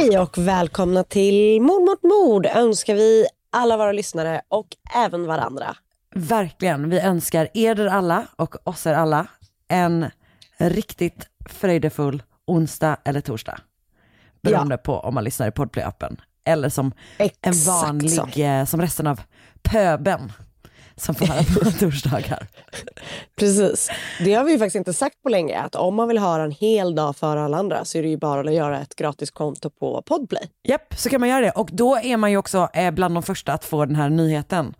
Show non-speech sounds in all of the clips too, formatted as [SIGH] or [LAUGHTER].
Hej och välkomna till Mord mot mord önskar vi alla våra lyssnare och även varandra. Verkligen. Vi önskar er alla och oss er alla en riktigt fröjdefull onsdag eller torsdag. Beroende på om man lyssnar i Podplay-appen. Eller som en Exakt vanlig, så. eh, som resten av pöben som får höra på [LAUGHS] torsdagar. Precis. Det har vi ju faktiskt inte sagt på länge att om man vill höra en hel dag före alla andra så är det ju bara att göra ett gratis konto på Podplay. Japp, så kan man göra det. Och då är man ju också eh, bland de första att få den här nyheten.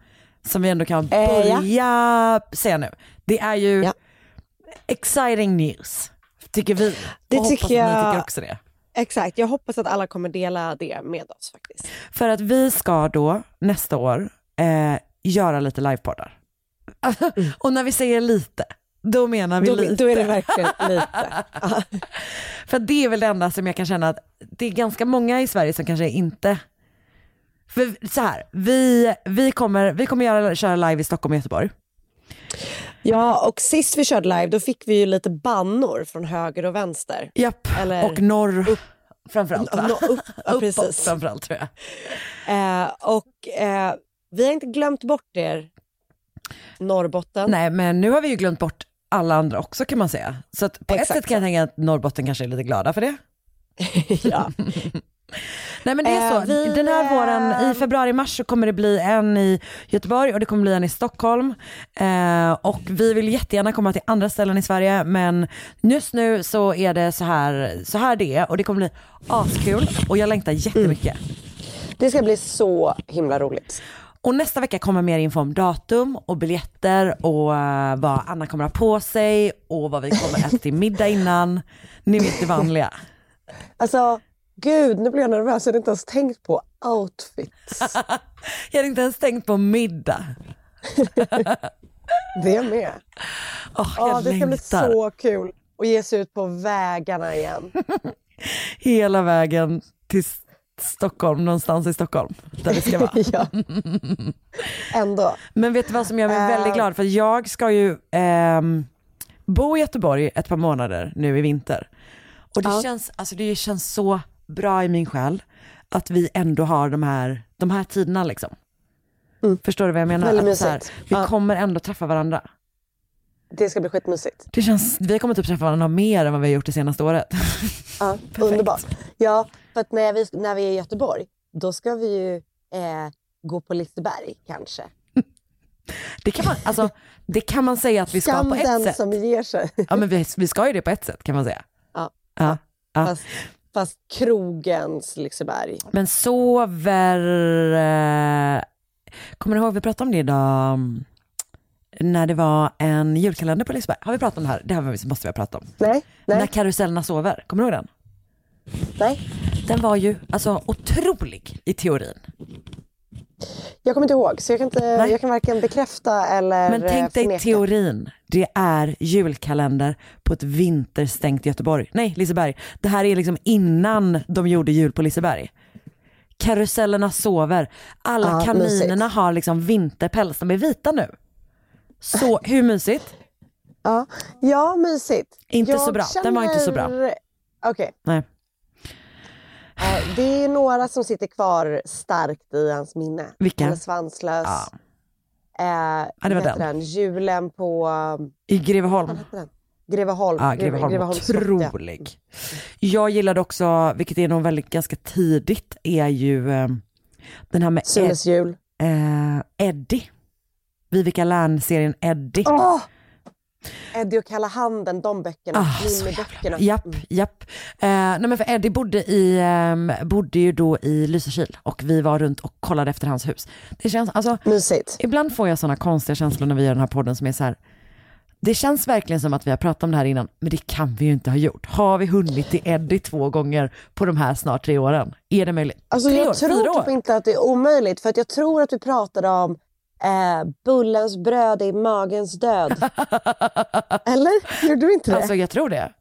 Som vi ändå kan Eh, ja. börja säga nu. Det är ju Ja. exciting news, tycker vi. Det och tycker hoppas att ni jag- tycker också det. Exakt, jag hoppas att alla kommer dela det med oss faktiskt. För att vi ska då nästa år eh, göra lite livepoddar. Och när vi säger lite, då menar vi Då, lite. då är det verkligen [LAUGHS] lite. För det är väl det enda som jag kan känna att det är ganska många i Sverige som kanske inte för så här, vi, vi, kommer, vi kommer göra, köra live i Stockholm och Göteborg. ja, och sist vi körde live då fick vi ju lite bannor från höger och vänster. Japp, Eller- och norr framförallt va? Nå- upp, [LAUGHS] ja, Uppåt precis. framförallt tror jag. Eh, och eh, vi har inte glömt bort er, Norrbotten. Nej men nu har vi ju glömt bort alla andra också kan man säga. Så att på ett Exakt sätt kan jag tänka att Norrbotten kanske är lite glada för det. [LAUGHS] [LAUGHS] ja. Nej men det är Eh, så, vi, den här våren, eh, i februari-mars så kommer det bli en i Göteborg och det kommer bli en i Stockholm. Eh, och vi vill jättegärna komma till andra ställen i Sverige men just nu så är det så här, så här det är och det kommer bli askul och jag längtar jättemycket. Det ska bli så himla roligt. Och nästa vecka kommer mer info om datum och biljetter och eh, vad Anna kommer ha på sig och vad vi kommer äta till middag innan. Ni vet det vanliga. Alltså, gud, nu blir jag nervös. Jag hade inte ens tänkt på outfits. [LAUGHS] Jag hade inte ens tänkt på middag. [LAUGHS] Det med. Åh, jag Ja, det ska bli så kul att ge sig ut på vägarna igen. [LAUGHS] hela vägen till Stockholm, någonstans i Stockholm, där det ska vara. [LAUGHS] ja. Ändå. Men vet du vad som gör mig väldigt Eh. glad? För jag ska ju ehm, bo i Göteborg ett par månader nu i vinter. Och det, Ja. känns, alltså det känns så bra i min själ att vi ändå har de här, de här tiderna liksom. Mm. Förstår du vad jag menar? Att här, vi Ja. kommer ändå träffa varandra. Det ska bli skitmysigt. Det känns, vi kommer typ träffa varandra mer än vad vi har gjort det senaste året. Ja, [LAUGHS] underbart. Ja, för att när vi, när vi är i Göteborg, då ska vi ju eh, gå på Liseberg kanske. [LAUGHS] Det kan man, alltså, det kan man säga att vi ska Skam på ett den sätt. som ger sig. Ja men vi, vi ska ju det på ett sätt kan man säga. Ja. ja. ja. Fast, fast krogens Liseberg. Men sover... Eh, kommer du ihåg, vi pratade om det idag, mm, när det var en julkalender på Liseberg. Har vi pratat om det här? Det här måste vi ha pratat om. Nej, När nej, karusellerna sover, kommer du ihåg den? nej. Den var ju alltså otrolig i teorin. Jag kommer inte ihåg, så jag kan, inte, Nej. jag kan varken bekräfta eller Men tänk eh, dig förneka. teorin. Det är julkalender på ett vinterstängt Göteborg. Nej, Liseberg. Det här är liksom innan de gjorde jul på Liseberg. Karusellerna sover. Alla Ja, kaninerna mysigt. har liksom vinterpäls. De är vita nu. Så, hur mysigt? Ja, ja mysigt. Inte Jag så bra. Den var inte så bra. känner- Okej, Nej. eh, det är några som sitter kvar starkt i hans minne. Vilka? Han är svanslös. Ja. Eh, Ja, det var heter den. Julen på... I Greveholm. Den? Greveholm. Ja, Greve- Greveholm. Ja. Otrolig. Jag gillade också, vilket är nog väldigt ganska tidigt, är ju eh, den här med Ed, Sunnes jul. eh, Eddie. Vivica Lärn-serien Eddie. Åh! Eddie och Kalla handen, de böckerna. Ah, så Mimiböckerna. Japp, Mm. japp. Eh, nej men för Eddie bodde, i, ehm, bodde ju då i Lysekil och vi var runt och kollade efter hans hus. Det känns, alltså, Mysigt. ibland får jag sådana konstiga känslor när vi gör den här podden som är så här. Det känns verkligen som att vi har pratat om det här innan, men det kan vi ju inte ha gjort. Har vi hunnit till Eddie två gånger på de här snart tre åren? Är det möjligt? Alltså tre jag år, tror typ inte att det är omöjligt för att jag tror att vi pratade om eh, Bullens bröd i magens död. [LAUGHS] Eller? Gjorde du inte det? Alltså jag tror det.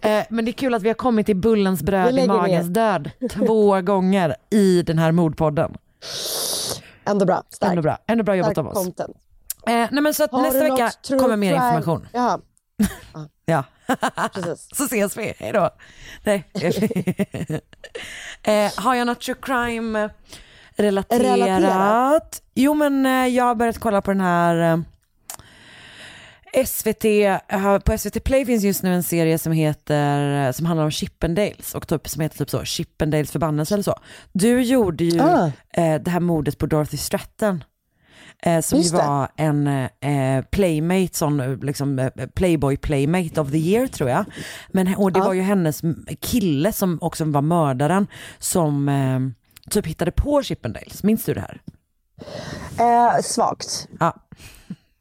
eh, men det är kul att vi har kommit till Bullens bröd i lägger magens död två [LAUGHS] gånger i den här mordpodden. Ändå bra. Stark. Ändå bra, ändå bra jobbat Stark av oss. content. Eh, nej men så att Har nästa vecka kommer mer information. Ja, [LAUGHS] Ja, så ses vi. Hej då. Nej. eh, har jag något true crime relaterat? Relaterat? Jo men eh, jag har börjat kolla på den här eh, SVT, eh, på SVT Play finns just nu en serie som heter, som handlar om Chippendales och typ, som heter typ så, Chippendales förbannelse eller så. Du gjorde ju Ah. eh, det här mordet på Dorothy Stratton. Eh, som ju Just det. var en eh, playmate, sån liksom, playboy playmate of the year tror jag. Men, och det Ja. var ju hennes kille som också var mördaren som typ hittade på Chippendales. Minns du det här? Eh, svagt. Ja. [LAUGHS]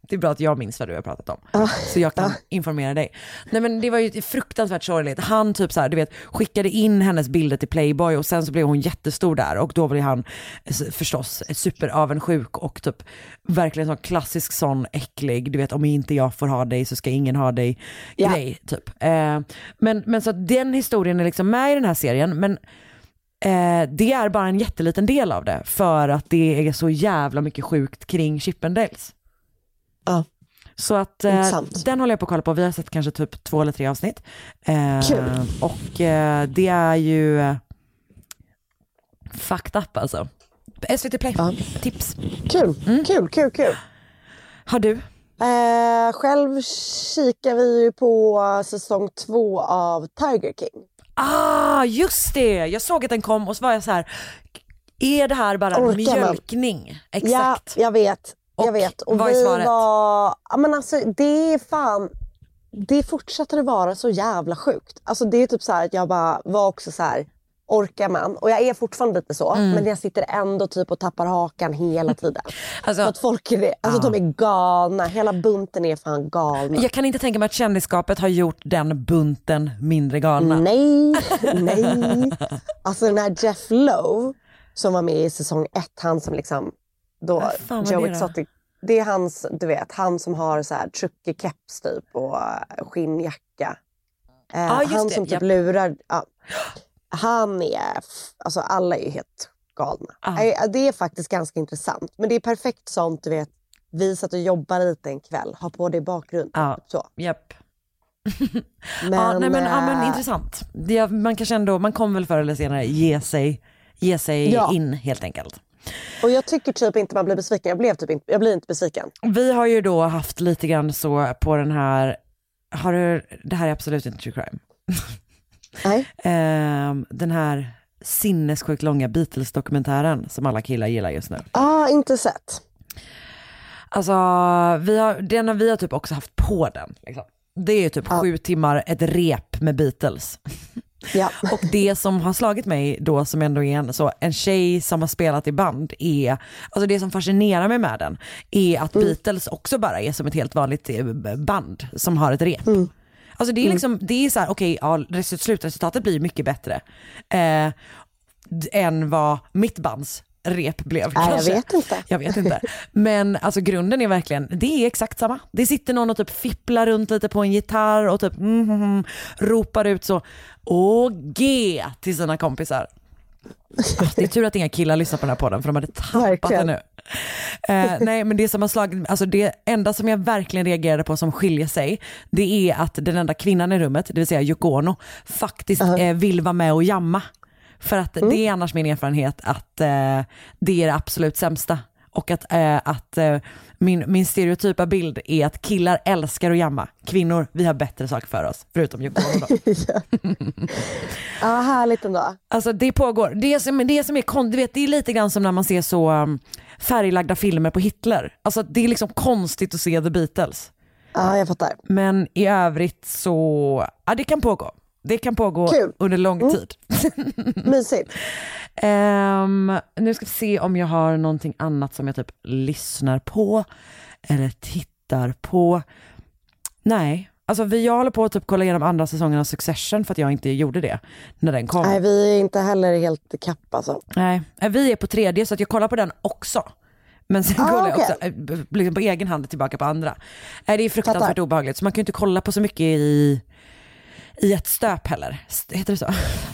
Det är bra att jag minns vad du har pratat om. Så jag kan informera dig. Nej men det var ju fruktansvärt sorgligt. Han typ så här, du vet, skickade in hennes bilder till Playboy och sen så blev hon jättestor där och då blev han förstås superavundsjuk och typ verkligen sån klassisk sån äcklig, du vet om inte jag får ha dig så ska ingen ha dig Ja. grej typ. Eh, men, men så den historien är liksom med i den här serien men Eh, det är bara en jätteliten del av det för att det är så jävla mycket sjukt kring Chippendales. Ja. Så att eh, den håller jag på att kolla på. Vi har sett kanske typ två eller tre avsnitt. Eh, Kul. Och eh, det är ju eh, fucked up alltså. SVT Play, Ja. tips. Kul, Mm. kul, kul, kul. Har du? Eh, själv kikar vi ju på säsong två av Tiger King. Ah, just det! Jag såg att den kom och så var jag så här, är det här bara Orkar man? mjölkning? Exakt. Ja, jag vet. Och jag vet. Och vad är svaret? var... Ja, men alltså, det är fan... Det fortsätter att vara så jävla sjukt. Alltså, det är typ så här att jag bara var också så här... Orkar man? Och jag är fortfarande lite så. Mm. Men jag sitter ändå typ och tappar hakan hela tiden. [LAUGHS] Alltså, För att folk är, alltså, Ja. de är galna. Hela bunten är fan galna. jag kan inte tänka mig att kändisskapet har gjort den bunten mindre galna. Nej, [LAUGHS] nej. Alltså den här Jeff Lowe som var med i säsong ett, han som liksom då, fan var Joe? Exotic. Det är hans, du vet, han som har så här truckig keps typ och eh, skinnjacka. Eh, Ja, just han som typ japp. lurar, ja. [GASPS] Han är, alltså alla är ju helt galna. Ja. Eh, Det är faktiskt ganska intressant. Men det är perfekt sånt, du vet, vi satt och jobbade lite en kväll, har på det i bakgrunden. Ja. typ Så. Japp. Men, [LAUGHS] ja, nej, men, ja, men intressant. Det, man kanske ändå, man kommer väl förr eller senare ge sig, ge sig Ja. in helt enkelt. Och jag tycker typ inte man blir besviken. Jag, blev typ inte, jag blir inte besviken. Vi har ju då haft lite grann så på den här, har du, det här är absolut inte true crime. [LAUGHS] Nej. Ehm, den här sinnessjukt långa Beatles-dokumentären som alla killar gillar just nu. Ah, inte sett. Alltså, vi har, den har vi har typ också haft på den. Liksom. Det är typ Ja. sju timmar, ett rep med Beatles. Ja. [LAUGHS] Och det som har slagit mig då som ändå är en, så, en tjej som har spelat i band är, alltså det som fascinerar mig med den är att Beatles också bara är som ett helt vanligt eh, band som har ett rep. Alltså det är liksom, det är så här, okej, ja, resu- slutresultatet blir mycket bättre eh, än vad mitt bands rep blev jag kanske. vet inte. Jag vet inte. Men alltså grunden är verkligen, det är exakt samma. Det sitter någon och typ fipplar runt lite på en gitarr och typ mm, mm, mm, ropar ut så G till sina kompisar. Ah, Det är tur att inga killar lyssnar på den här podden för de hade tappat Verkligen. det nu. [LAUGHS] Eh, nej men det som har slagit, alltså det enda som jag verkligen reagerade på som skiljer sig, det är att den enda kvinnan i rummet, det vill säga Yoko Ono, faktiskt eh, vill vara med och jamma. För att det är annars min erfarenhet att eh, det är det absolut sämsta. Och att, eh, att eh, min, min stereotypa bild är att killar älskar att jamma. Kvinnor, vi har bättre saker för oss, förutom Ono då. [LAUGHS] Ja, härligt ändå. Alltså det pågår. Det som, det som är kon- du vet, det är lite grann som när man ser så um, färglagda filmer på Hitler. Alltså det är liksom konstigt att se The Beatles. Ja, jag fattar. Men i övrigt så, ja det kan pågå. Det kan pågå Kul. under lång tid. [LAUGHS] Mysigt. Ehm, nu ska vi se om jag har någonting annat som jag typ lyssnar på eller tittar på. Nej, alltså vi, jag håller på att typ kolla igenom andra säsongen av Succession för att jag inte gjorde det när den kom. Nej, vi är inte heller helt kapp alltså. Nej, vi är på tredje så att jag kollar på den också. Men sen Ah, kollar jag också eh, liksom på egen hand tillbaka på andra. Nej, det är fruktansvärt Fattar. obehagligt så man kan ju inte kolla på så mycket i, i ett stöp heller. Heter det så?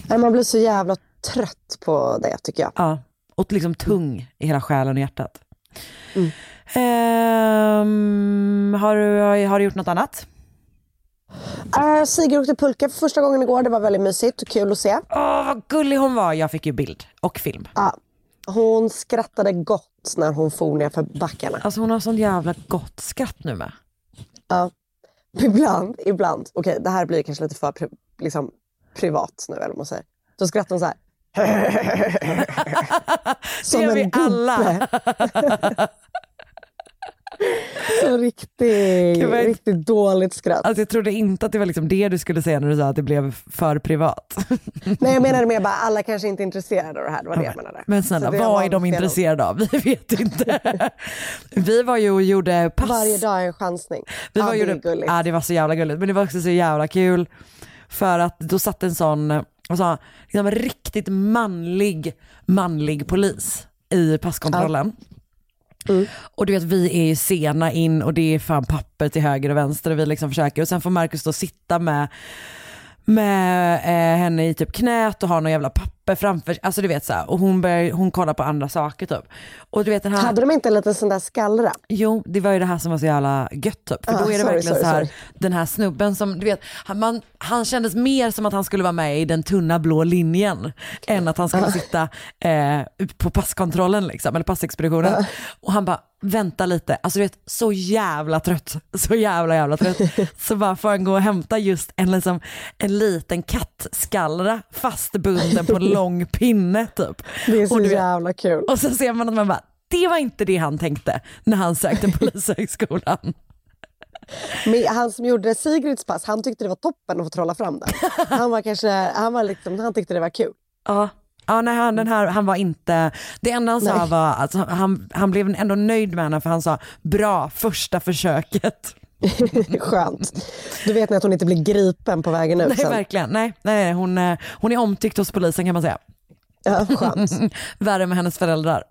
[LAUGHS] Man blir så jävla trött på det tycker jag. Ja, och liksom tung i hela själen och hjärtat. Mm. Ehm, har, du, har du gjort något annat? Uh, Sigrid åkte pulka för första gången igår. Det var väldigt mysigt och kul att se. Åh, vad gullig hon var. Jag fick ju bild och film. Ja. Hon skrattade gott när hon for ner för backarna. Alltså hon har sån jävla gott skratt nu med. Ja. [LAUGHS] Ibland, ibland. Okej, det här blir kanske lite för pri- liksom, privat nu, eller man säger. Då skrattar hon så här. [LAUGHS] det gör vi alla. [LAUGHS] Så riktigt, vad- riktigt dåligt skratt. Alltså jag trodde inte att det var liksom det du skulle säga när du sa att det blev för privat. Nej, jag menade mer bara alla kanske inte är intresserade av det här. Det var det jag menade. Men snälla, det vad var är de intresserade av? [LAUGHS] Vi vet inte. Vi var ju och gjorde pass. Varje dag är en chansning. Vi ja, var det gjorde, är gulligt. Ja, det var så jävla gulligt. Men det var också så jävla kul. För att då satt en sån, alltså, liksom, riktigt manlig, manlig polis i passkontrollen. Mm. Och du vet vi är ju sena in och det är fan papper till höger och vänster och vi liksom försöker och sen får Marcus då sitta med med eh, henne i typ knät och ha någon jävla papper framför alltså du vet så här, och hon börjar, hon kollar på andra saker typ. Och du vet den här Hade de inte en liten sån där skallra? Jo, det var ju det här som var så jävla gött typ. För Ah, då är det sorry, verkligen sorry, så här, sorry. den här snubben som, du vet, han, man, han kändes mer som att han skulle vara med i den tunna blå linjen än att han skulle Ah. sitta eh, på passkontrollen liksom, eller passexpeditionen. Ah. Och han bara, vänta lite, alltså du vet, så jävla trött, så jävla jävla trött. [LAUGHS] så bara får han gå och hämta just en, liksom, en liten kattskallra fastbunden på [LAUGHS] [LAUGHS] lång pinne typ. Det är så Och du jävla kul. och så ser man att man bara, det var inte det han tänkte när han sökte [LAUGHS] polishögskolan. Men han som gjorde Sigrids pass, han tyckte det var toppen att få trolla fram den. Han var kanske, han var liksom, han tyckte det var kul. Ja. Ja, nej, han, den här, han var inte, det enda han sa Nej. var att han, han blev ändå nöjd med henne för han sa bra första försöket. [LAUGHS] Skönt. Du vet ni att hon inte blir gripen på vägen ut Nej sen. verkligen, nej, nej hon, eh, hon är omtyckt hos polisen kan man säga. Ja, skönt. [LAUGHS] Värre med hennes föräldrar.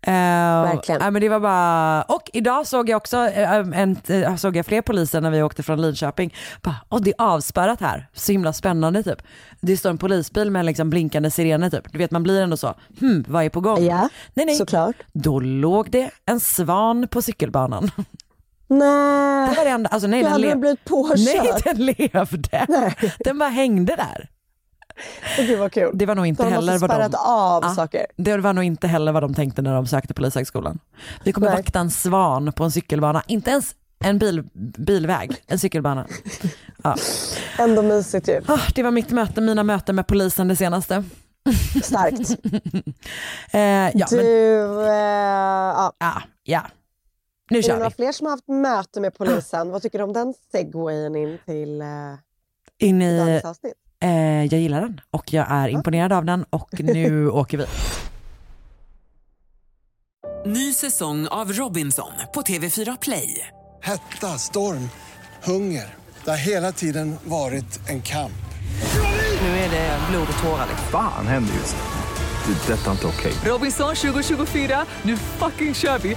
Eh, Verkligen. nej, men det var bara, och idag såg jag också eh, en, eh, såg jag fler poliser när vi åkte från Linköping. Bara, Åh, det är avspärrat här, så himla spännande typ. Det står en polisbil med liksom blinkande sirener typ. Du vet man blir ändå så, hmm, vad är på gång? Ja, nej, nej. såklart. Då låg det en svan på cykelbanan. [LAUGHS] Nej, Det var det enda, alltså nej den, hade blivit påkörd. nej, den levde. [LAUGHS] Nej. Den bara hängde där. Det var kul. Det var nog inte de heller vad de... av Ja. saker. Det var nog inte heller vad de tänkte när de sökte polishögskolan. Vi kommer Nej. vakta en svan på en cykelbana, inte ens en bil, bilväg, en cykelbana. Ja. Ändå mysigt ju. Ah, det var mitt möte, mina möten med polisen det senaste. Starkt. [LAUGHS] Eh, ja, du, men, eh, ja. ja, Nu Är det kör några vi. fler som har haft möte med polisen? Vad tycker du om den segwayen in till eh, In i, dagens avsnitt? eh, jag gillar den och jag är imponerad av den och [LAUGHS] nu åker vi. Ny säsong av Robinson på TV4 Play. Hetta, storm, hunger. Det har hela tiden varit en kamp. Nu är det blod och tårar. Fan händer just. Det. är Detta är inte okej. Robinson 2024, nu fucking kör vi!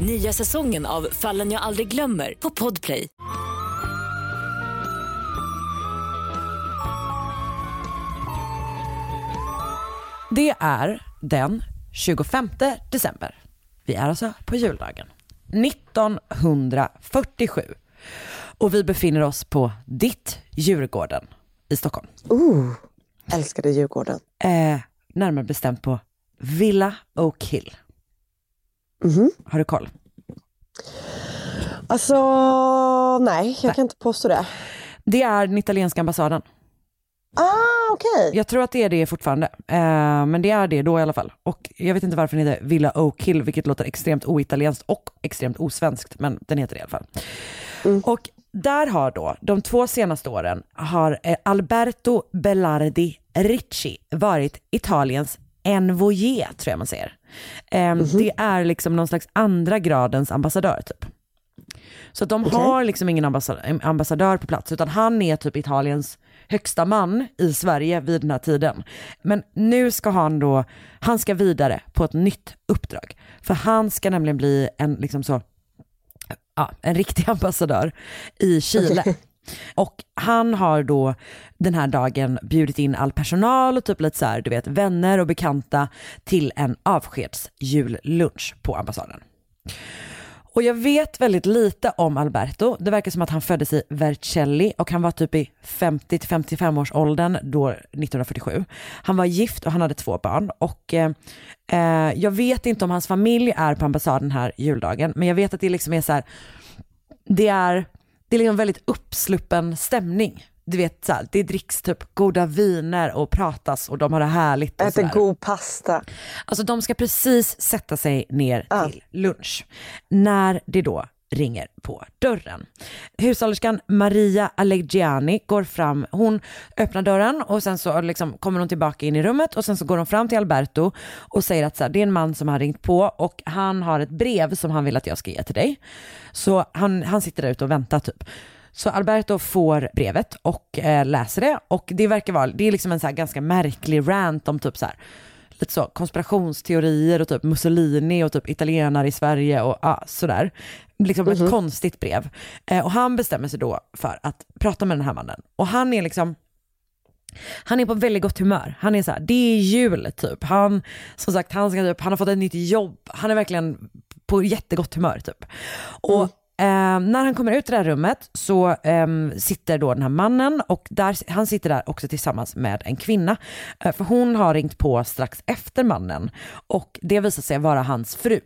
Nya säsongen av Fallen jag aldrig glömmer på Podplay. Det är den 25 december. Vi är alltså på juldagen. 1947. Och vi befinner oss på ditt Djurgården i Stockholm. Ooh, älskade Djurgården. Eh, närmare bestämt på Villa Oak Hill. Mhm. Har du koll? Alltså, nej, jag kan inte påstå det. Det är den italienska ambassaden. Ah, okej. Jag tror att det är det fortfarande. Eh, men det är det då i alla fall. Och jag vet inte varför den heter Villa Oak Hill, vilket låter extremt oitalienskt och extremt osvenskt, men den heter det i alla fall. Och där har då, de två senaste åren, har eh, Alberto Bellardi Ricci varit Italiens envoyé, tror jag man säger. Eh, Det är liksom någon slags andra gradens ambassadör typ. Så att de Okej. har liksom ingen ambassa- ambassadör på plats, utan han är typ Italiens högsta man i Sverige vid den här tiden. Men nu ska han då, han ska vidare på ett nytt uppdrag. För han ska nämligen bli en, liksom så, ja, en riktig [LAUGHS] ambassadör i Chile. Okej. Och han har då den här dagen bjudit in all personal och typ lite så här, du vet, vänner och bekanta till en avskedsjullunch på ambassaden. Och jag vet väldigt lite om Alberto. Det verkar som att han föddes i Vercelli och han var typ i 50-55 års åldern då 1947. Han var gift och han hade två barn och eh, eh, jag vet inte om hans familj är på ambassaden här juldagen, men jag vet att det liksom är så här, det är, det är liksom väldigt uppsluppen stämning. Du vet, så här, det dricks typ goda viner och pratas och de har det härligt. Och Äter god pasta. Alltså de ska precis sätta sig ner till lunch när det då ringer på dörren. Hushållerskan Maria Alleggiani går fram, hon öppnar dörren och sen så liksom kommer hon tillbaka in i rummet och sen så går hon fram till Alberto och säger att så här, det är en man som har ringt på och han har ett brev som han vill att jag ska ge till dig. Så han, han sitter där ute och väntar typ. Så Alberto får brevet och eh, läser det och det verkar vara, det är liksom en så här ganska märklig rant om typ så här lite så konspirationsteorier och typ Mussolini och typ italienare i Sverige och ja, sådär. Liksom ett konstigt brev. Eh, och han bestämmer sig då för att prata med den här mannen. Och han är liksom han är på väldigt gott humör. Han är så här, det är jul typ. Han, som sagt, han, ska typ, han har fått ett nytt jobb. Han är verkligen på jättegott humör typ. Och eh, när han kommer ut i det här rummet så eh, sitter då den här mannen och där, han sitter där också tillsammans med en kvinna. Eh, för hon har ringt på strax efter mannen och det visar sig vara hans fru.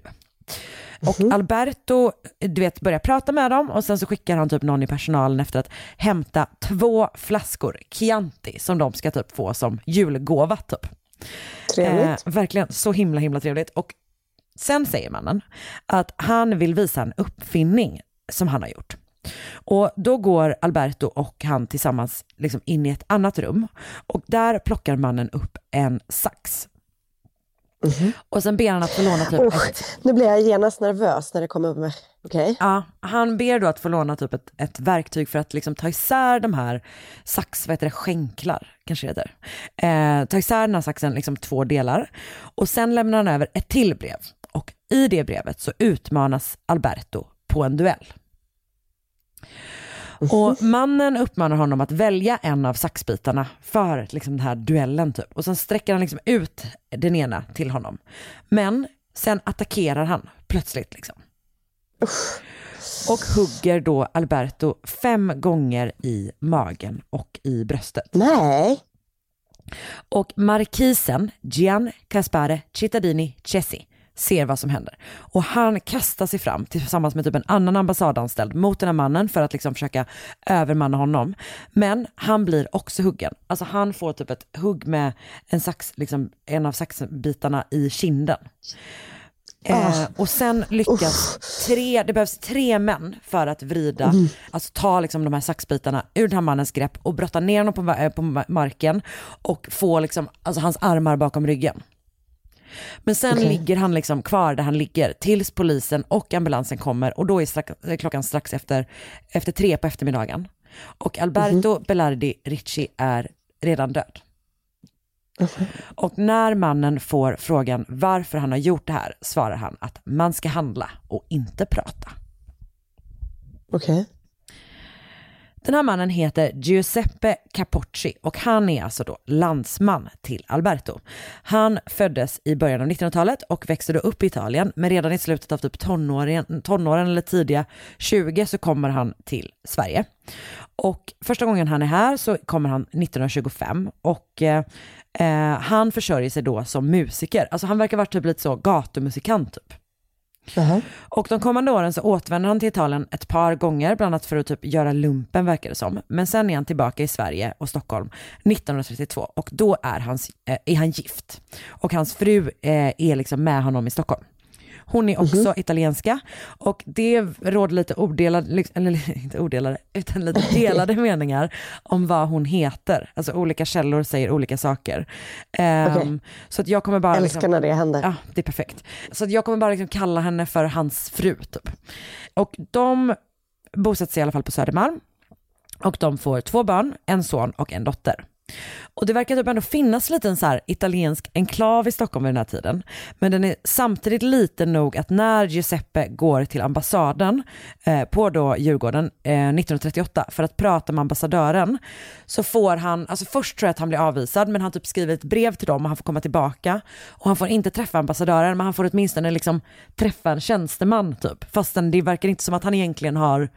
Och Alberto, du vet, börjar prata med dem och sen så skickar han typ någon i personalen efter att hämta två flaskor Chianti som de ska typ få som julgåva typ. Trevligt. Eh, verkligen så himla himla trevligt. Och sen säger mannen att han vill visa en uppfinning som han har gjort. Och då går Alberto och han tillsammans liksom in i ett annat rum och där plockar mannen upp en sax. Och sen ber han att få låna typ Usch, ett nu blir jag genast nervös när det kommer upp med. Okej. Ja, han ber då att få låna typ ett, ett verktyg för att liksom ta isär de här sax, vad heter det, skänklar kanske det heter. Eh, ta isär den här saxen liksom två delar och sen lämnar han över ett till brev och i det brevet så utmanas Alberto på en duell. Och mannen uppmanar honom att välja en av saxbitarna för liksom den här duellen typ. Och sen sträcker han liksom ut den ena till honom. Men sen attackerar han plötsligt liksom. Och hugger då Alberto fem gånger i magen och i bröstet. Nej. Och markisen Gian Caspare Cittadini Cessi ser vad som händer. Och han kastar sig fram tillsammans med typ en annan ambassadanställd mot den här mannen för att liksom försöka övermanna honom. Men han blir också huggen. Alltså han får typ ett hugg med en sax, liksom en av saxbitarna i kinden. Eh, och sen lyckas tre, det behövs tre män för att vrida, Mm. alltså ta liksom de här saxbitarna ur den här mannens grepp och brotta ner honom på, eh, på ma- marken och få liksom, alltså hans armar bakom ryggen. Men sen Okej. ligger han liksom kvar där han ligger tills polisen och ambulansen kommer och då är strax, är klockan strax efter, efter tre på eftermiddagen. Och Alberto Mhm. Belardi Ricci är redan död. Och när mannen får frågan varför han har gjort det här svarar han att man ska handla och inte prata. Okej. Den här mannen heter Giuseppe Capocci och han är alltså då landsman till Alberto. Han föddes i början av 1900-talet och växte då upp i Italien, men redan i slutet av typ tonåren, tonåren eller tidiga 20 så kommer han till Sverige. Och första gången han är här så kommer han 1925 och eh, eh, han försörjer sig då som musiker. Alltså han verkar vara typ lite så gatumusikant typ. Och de kommande åren så återvänder han till Italien ett par gånger, bland annat för att typ göra lumpen verkar det som. Men sen är han tillbaka i Sverige och Stockholm 1932 och då är, hans, eh, är han gift. Och hans fru eh, är liksom med honom i Stockholm. Hon är också italienska och det råder lite odelade, liksom- eller [LAUGHS] inte odelade, utan lite [LAUGHS] delade meningar om vad hon heter. Alltså olika källor säger olika saker. Ehm, Okej. Så att jag kommer bara... Älskar när det händer. Ja, det är perfekt. Så att jag kommer bara liksom kalla henne för hans fru typ. Och de bosätter sig i alla fall på Södermalm. Och de får två barn, en son och en dotter. Och det verkar typ ändå finnas lite en så här italiensk enklav i Stockholm vid den här tiden. Men den är samtidigt liten nog att när Giuseppe går till ambassaden eh, på då Djurgården eh, 1938 för att prata med ambassadören så får han, alltså först tror jag att han blir avvisad men han typ skriver ett brev till dem och han får komma tillbaka och han får inte träffa ambassadören men han får åtminstone liksom träffa en tjänsteman typ. Fastän det verkar inte som att han egentligen har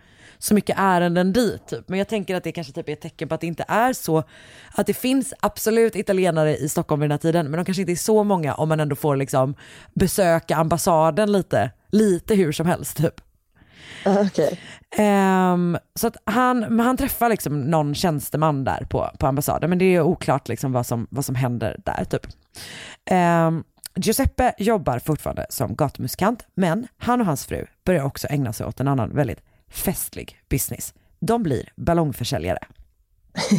så mycket ärenden dit. Typ. Men jag tänker att det kanske typ är ett tecken på att det inte är så, att det finns absolut italienare i Stockholm vid den här tiden, men de kanske inte är så många om man ändå får liksom besöka ambassaden lite, lite hur som helst typ. Okej. Ehm, så att han, han träffar liksom någon tjänsteman där på, på ambassaden, men det är oklart liksom vad, som, vad som händer där typ. Ehm, Giuseppe jobbar fortfarande som gatumusikant, men han och hans fru börjar också ägna sig åt en annan väldigt festlig business. De blir ballongförsäljare.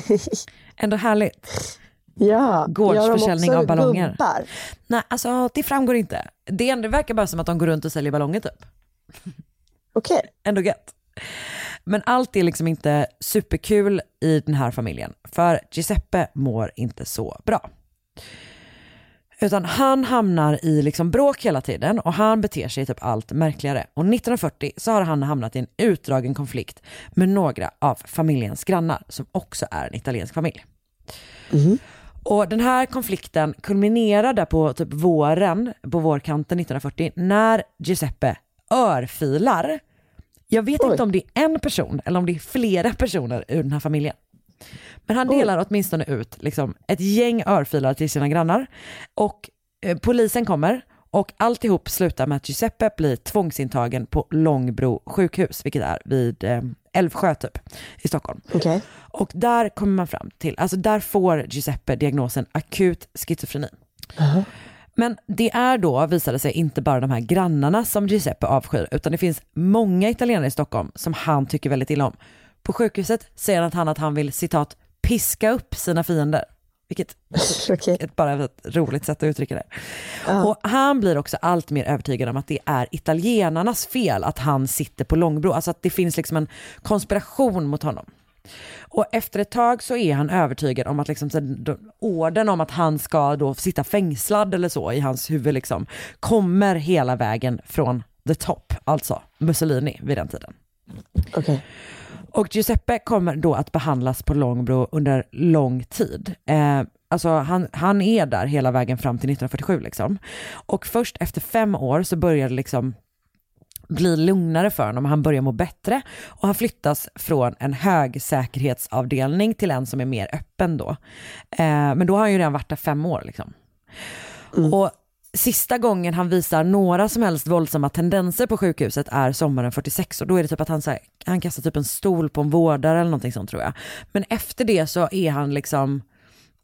[LAUGHS] Ändå härligt. Ja, Gårdsförsäljning gör de av ballonger. gubbar? Nej, alltså det framgår inte. Det, ändå- verkar bara som att de går runt och säljer ballonger typ. Okej. Ändå gött. Men allt är liksom inte superkul i den här familjen, för Giuseppe mår inte så bra. Utan han hamnar i liksom bråk hela tiden och han beter sig typ allt märkligare. Och 1940 så har han hamnat i en utdragen konflikt med några av familjens grannar som också är en italiensk familj. Och den här konflikten kulminerar där på typ våren, på vårkanten 1940, när Giuseppe örfilar. Jag vet inte om det är en person eller om det är flera personer ur den här familjen. Men han delar åtminstone ut liksom, ett gäng örfilar till sina grannar. Och eh, polisen kommer och alltihop slutar med att Giuseppe blir tvångsintagen på Långbro sjukhus, vilket är vid eh, Älvsjö typ, i Stockholm. Okej. Och där kommer man fram till, alltså där får Giuseppe diagnosen akut schizofreni. Men det är då, visade sig, inte bara de här grannarna som Giuseppe avskyr, utan det finns många italienare i Stockholm som han tycker väldigt illa om. På sjukhuset säger han att han, att han vill, citat, piska upp sina fiender. Vilket [LAUGHS] är bara ett roligt sätt att uttrycka det. Och han blir också allt mer övertygad om att det är italienarnas fel att han sitter på Långbro, alltså att det finns liksom en konspiration mot honom. Och efter ett tag så är han övertygad om att liksom, orden om att han ska då sitta fängslad eller så i hans huvud liksom, kommer hela vägen från the top, alltså Mussolini vid den tiden. Okej. Och Giuseppe kommer då att behandlas på Långbro under lång tid. Eh, alltså han, han är där hela vägen fram till 1947 liksom. Och först efter fem år så börjar det liksom bli lugnare för honom, han börjar må bättre och han flyttas från en högsäkerhetsavdelning till en som är mer öppen då. Eh, men då har han ju redan varit där fem år liksom. Och sista gången han visar några som helst våldsamma tendenser på sjukhuset är sommaren 46 och då är det typ att han, så här, han kastar typ en stol på en vårdare eller någonting sånt tror jag. Men efter det så är han liksom,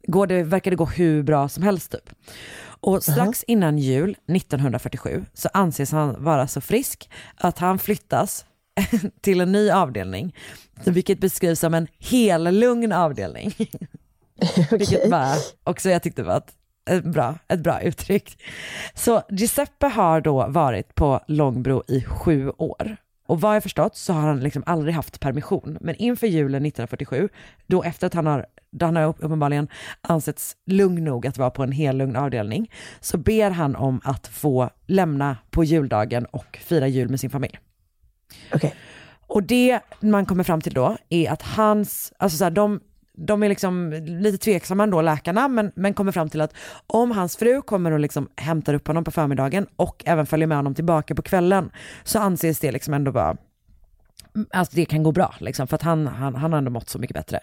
går det, verkar det gå hur bra som helst typ. Och strax innan jul 1947 så anses han vara så frisk att han flyttas [LAUGHS] till en ny avdelning, vilket beskrivs som en hellugn avdelning. [LAUGHS] Vilket bara också jag tyckte var ett, ett, bra, ett bra uttryck. Så Giuseppe har då varit på Långbro i sju år. Och vad jag förstått så har han liksom aldrig haft permission. Men inför julen 1947, då efter att han har, då han har uppenbarligen ansetts lugn nog att vara på en hel lugn avdelning, så ber han om att få lämna på juldagen och fira jul med sin familj. Okej. Och det man kommer fram till då är att hans, alltså så här, de, de är liksom lite tveksamma ändå läkarna, men, men kommer fram till att om hans fru kommer och liksom hämtar upp honom på förmiddagen och även följer med honom tillbaka på kvällen, så anses det liksom ändå vara mm, Alltså det kan gå bra, liksom, för att han, han, han har ändå mått så mycket bättre.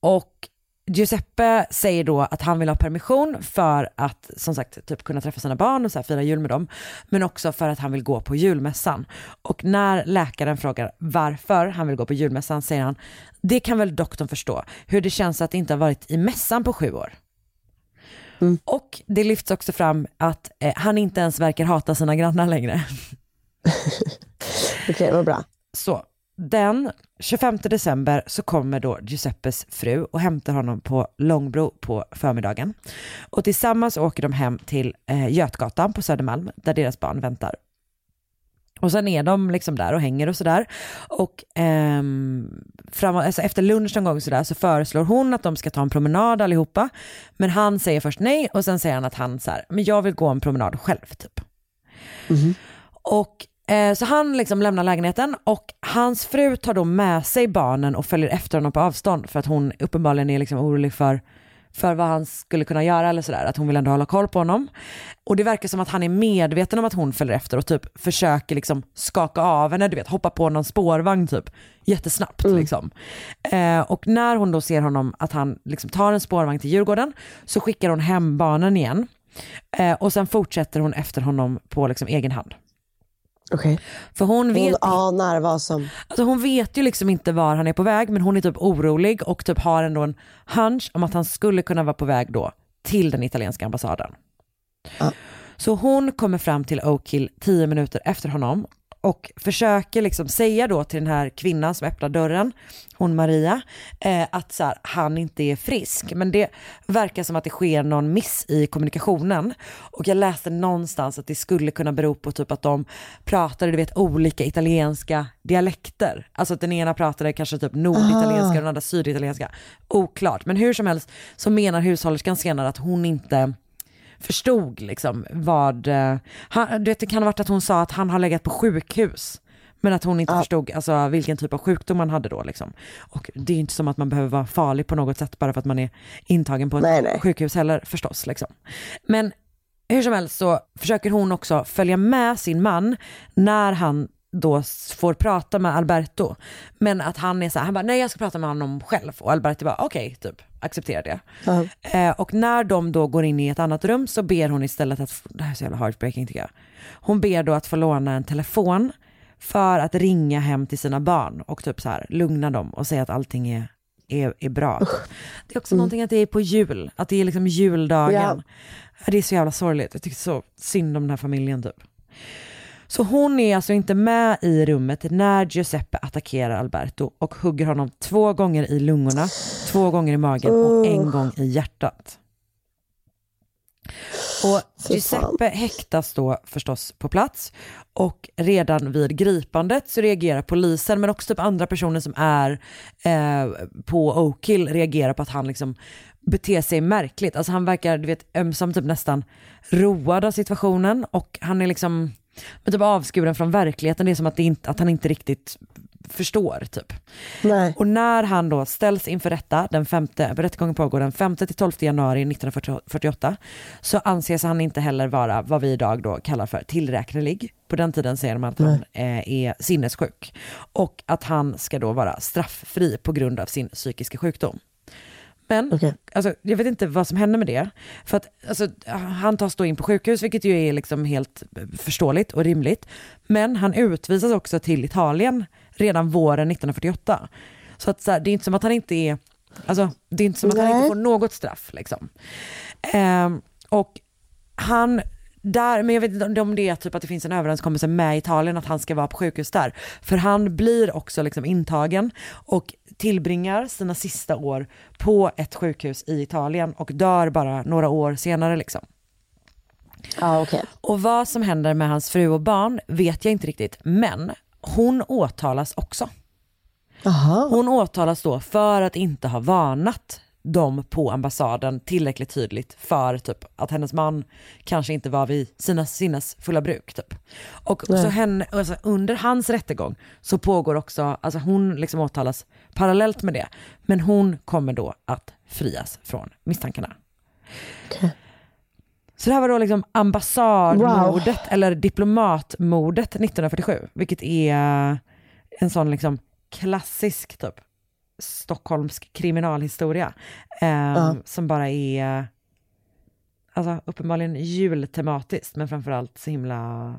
Och Giuseppe säger då att han vill ha permission för att som sagt typ kunna träffa sina barn och så här, fira jul med dem. Men också för att han vill gå på julmässan. Och när läkaren frågar varför han vill gå på julmässan säger han, det kan väl doktorn förstå, hur det känns att inte ha varit i mässan på sju år. Och det lyfts också fram att eh, han inte ens verkar hata sina grannar längre. [LAUGHS] Okej, vad bra. Så den 25 december så kommer då Giuseppes fru och hämtar honom på Långbro på förmiddagen. Och tillsammans åker de hem till eh, Götgatan på Södermalm där deras barn väntar. Och sen är de liksom där och hänger och sådär. Och ehm, fram, alltså efter lunch någon gång sådär så föreslår hon att de ska ta en promenad allihopa. Men han säger först nej och sen säger han att han så här, men jag vill gå en promenad själv typ. Och eh, så han liksom lämnar lägenheten och hans fru tar då med sig barnen och följer efter honom på avstånd för att hon uppenbarligen är liksom orolig för, för vad han skulle kunna göra eller sådär, att hon vill ändå hålla koll på honom. Och det verkar som att han är medveten om att hon följer efter och typ försöker liksom skaka av henne, du vet hoppa på någon spårvagn typ jättesnabbt liksom. Eh, och när hon då ser honom att han liksom tar en spårvagn till Djurgården så skickar hon hem barnen igen. Eh, och sen fortsätter hon efter honom på liksom egen hand. Okej. För hon vet, Hon anar vad som... alltså hon vet ju liksom inte var han är på väg men hon är typ orolig och typ har ändå en hunch om att han skulle kunna vara på väg då till den italienska ambassaden. Så hon kommer fram till Oak Hill tio minuter efter honom och försöker liksom säga då till den här kvinnan som öppnar dörren, hon Maria, eh, att så här, han inte är frisk. Men det verkar som att det sker någon miss i kommunikationen. Och jag läste någonstans att det skulle kunna bero på typ att de pratade, du vet, olika italienska dialekter. Alltså att den ena pratade kanske typ norditalienska och den andra syditalienska. Oklart, men hur som helst så menar hushållerskan senare att hon inte förstod liksom vad, eh, han, du vet, det kan ha varit att hon sa att han har legat på sjukhus. Men att hon inte förstod alltså, vilken typ av sjukdom man hade då. Liksom. Och det är inte som att man behöver vara farlig på något sätt bara för att man är intagen på ett Nej, nej. sjukhus heller förstås. Liksom. Men hur som helst så försöker hon också följa med sin man när han då får prata med Alberto. Men att han är så här, han bara nej jag ska prata med honom själv. Och Alberto bara okej, typ accepterar det. Eh, och när de då går in i ett annat rum så ber hon istället att, det här är så jävla heartbreaking tycker jag. Hon ber då att få låna en telefon för att ringa hem till sina barn och typ så här lugna dem och säga att allting är, är, är bra. Det är också någonting att det är på jul, att det är liksom juldagen. Ja. Det är så jävla sorgligt, jag tycker så synd om den här familjen typ. Så hon är alltså inte med i rummet när Giuseppe attackerar Alberto och hugger honom två gånger i lungorna, två gånger i magen och en gång i hjärtat. Och Giuseppe häktas då förstås på plats och redan vid gripandet så reagerar polisen men också typ andra personer som är eh, på Oak Hill reagerar på att han liksom beter sig märkligt. Alltså han verkar du vet, ömsom typ nästan road av situationen och han är liksom men typ avskuren från verkligheten. Det är som att, inte, att han inte riktigt förstår typ. Nej. Och när han då ställs inför rätta, den femte, rättegången pågår den 5 till 12 januari 1948, så anses han inte heller vara vad vi idag då kallar för tillräknelig. På den tiden säger man att han eh, är sinnessjuk. Och att han ska då vara strafffri på grund av sin psykiska sjukdom. Men alltså, jag vet inte vad som hände med det. För att alltså, han tas då in på sjukhus, vilket ju är liksom helt förståeligt och rimligt. Men han utvisas också till Italien redan våren 1948. Så, att, så här, det är inte som att han inte är, alltså, det är inte som att han Nej. inte får något straff. Liksom. Ehm, och han, där, men jag vet inte om det är typ att det finns en överenskommelse med Italien att han ska vara på sjukhus där. För han blir också liksom intagen och tillbringar sina sista år på ett sjukhus i Italien och dör bara några år senare liksom. Ja, okej. Och vad som händer med hans fru och barn vet jag inte riktigt, men hon åtalas också. Hon åtalas då för att inte ha varnat dem på ambassaden tillräckligt tydligt för typ att hennes man kanske inte var vid sina sinnes fulla bruk. Typ. Och Nej. så henne, alltså, under hans rättegång så pågår också, alltså hon liksom åtalas parallellt med det, men hon kommer då att frias från misstankarna. Så det här var då liksom ambassadmordet eller diplomatmordet 1947, vilket är en sån liksom klassisk typ stockholmsk kriminalhistoria. Eh, Ja. Som bara är alltså, uppenbarligen jultematiskt men framförallt så himla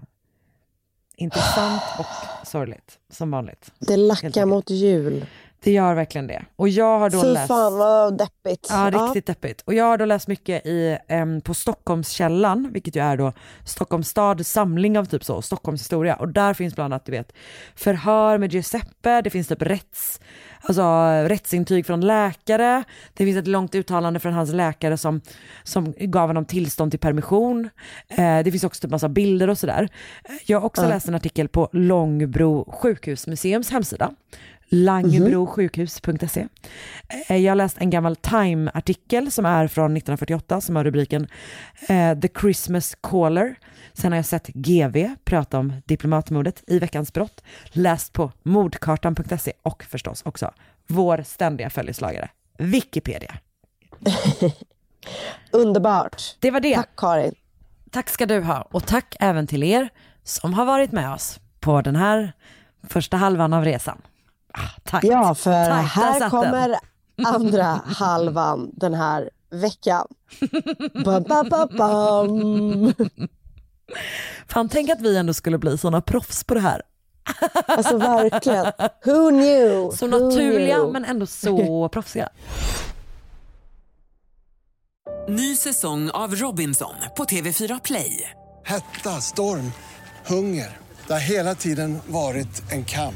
intressant och sorgligt som vanligt. Det lackar mot jul. Det gör verkligen det. Och jag har då Fy läst... fan vad deppigt. Ja, riktigt deppigt. Och jag har då läst mycket i, em, på Stockholmskällan, vilket ju är då Stockholms stads samling av typ så, Stockholms historia. Och där finns bland annat, du vet, förhör med Giuseppe, det finns typ rätts, alltså, rättsintyg från läkare, det finns ett långt uttalande från hans läkare som, som gav honom tillstånd till permission. Eh, det finns också typ massa bilder och sådär. Jag har också Ja. läst en artikel på Långbro sjukhusmuseums hemsida Langebrosjukhus.se. Eh, Jag har läst en gammal Time-artikel som är från 1948 som har rubriken eh, The Christmas Caller. Sen har jag sett GV prata om diplomatmordet i Veckans brott. Läst på mordkartan.se och förstås också vår ständiga följeslagare Wikipedia. [LAUGHS] Underbart. Det var det. Tack Karin. Tack ska du ha och tack även till er som har varit med oss på den här första halvan av resan. Tack. Ja, för Tack, där här kommer den. [LAUGHS] andra halvan den här veckan. Ba, ba, ba, bam. Fan, tänk att vi ändå skulle bli sådana proffs på det här. Alltså verkligen. [LAUGHS] Who knew? Så Who naturliga knew? men ändå så [LAUGHS] proffsiga. Ny säsong av Robinson på TV4 Play. Hetta, storm, hunger. Det har hela tiden varit en kamp.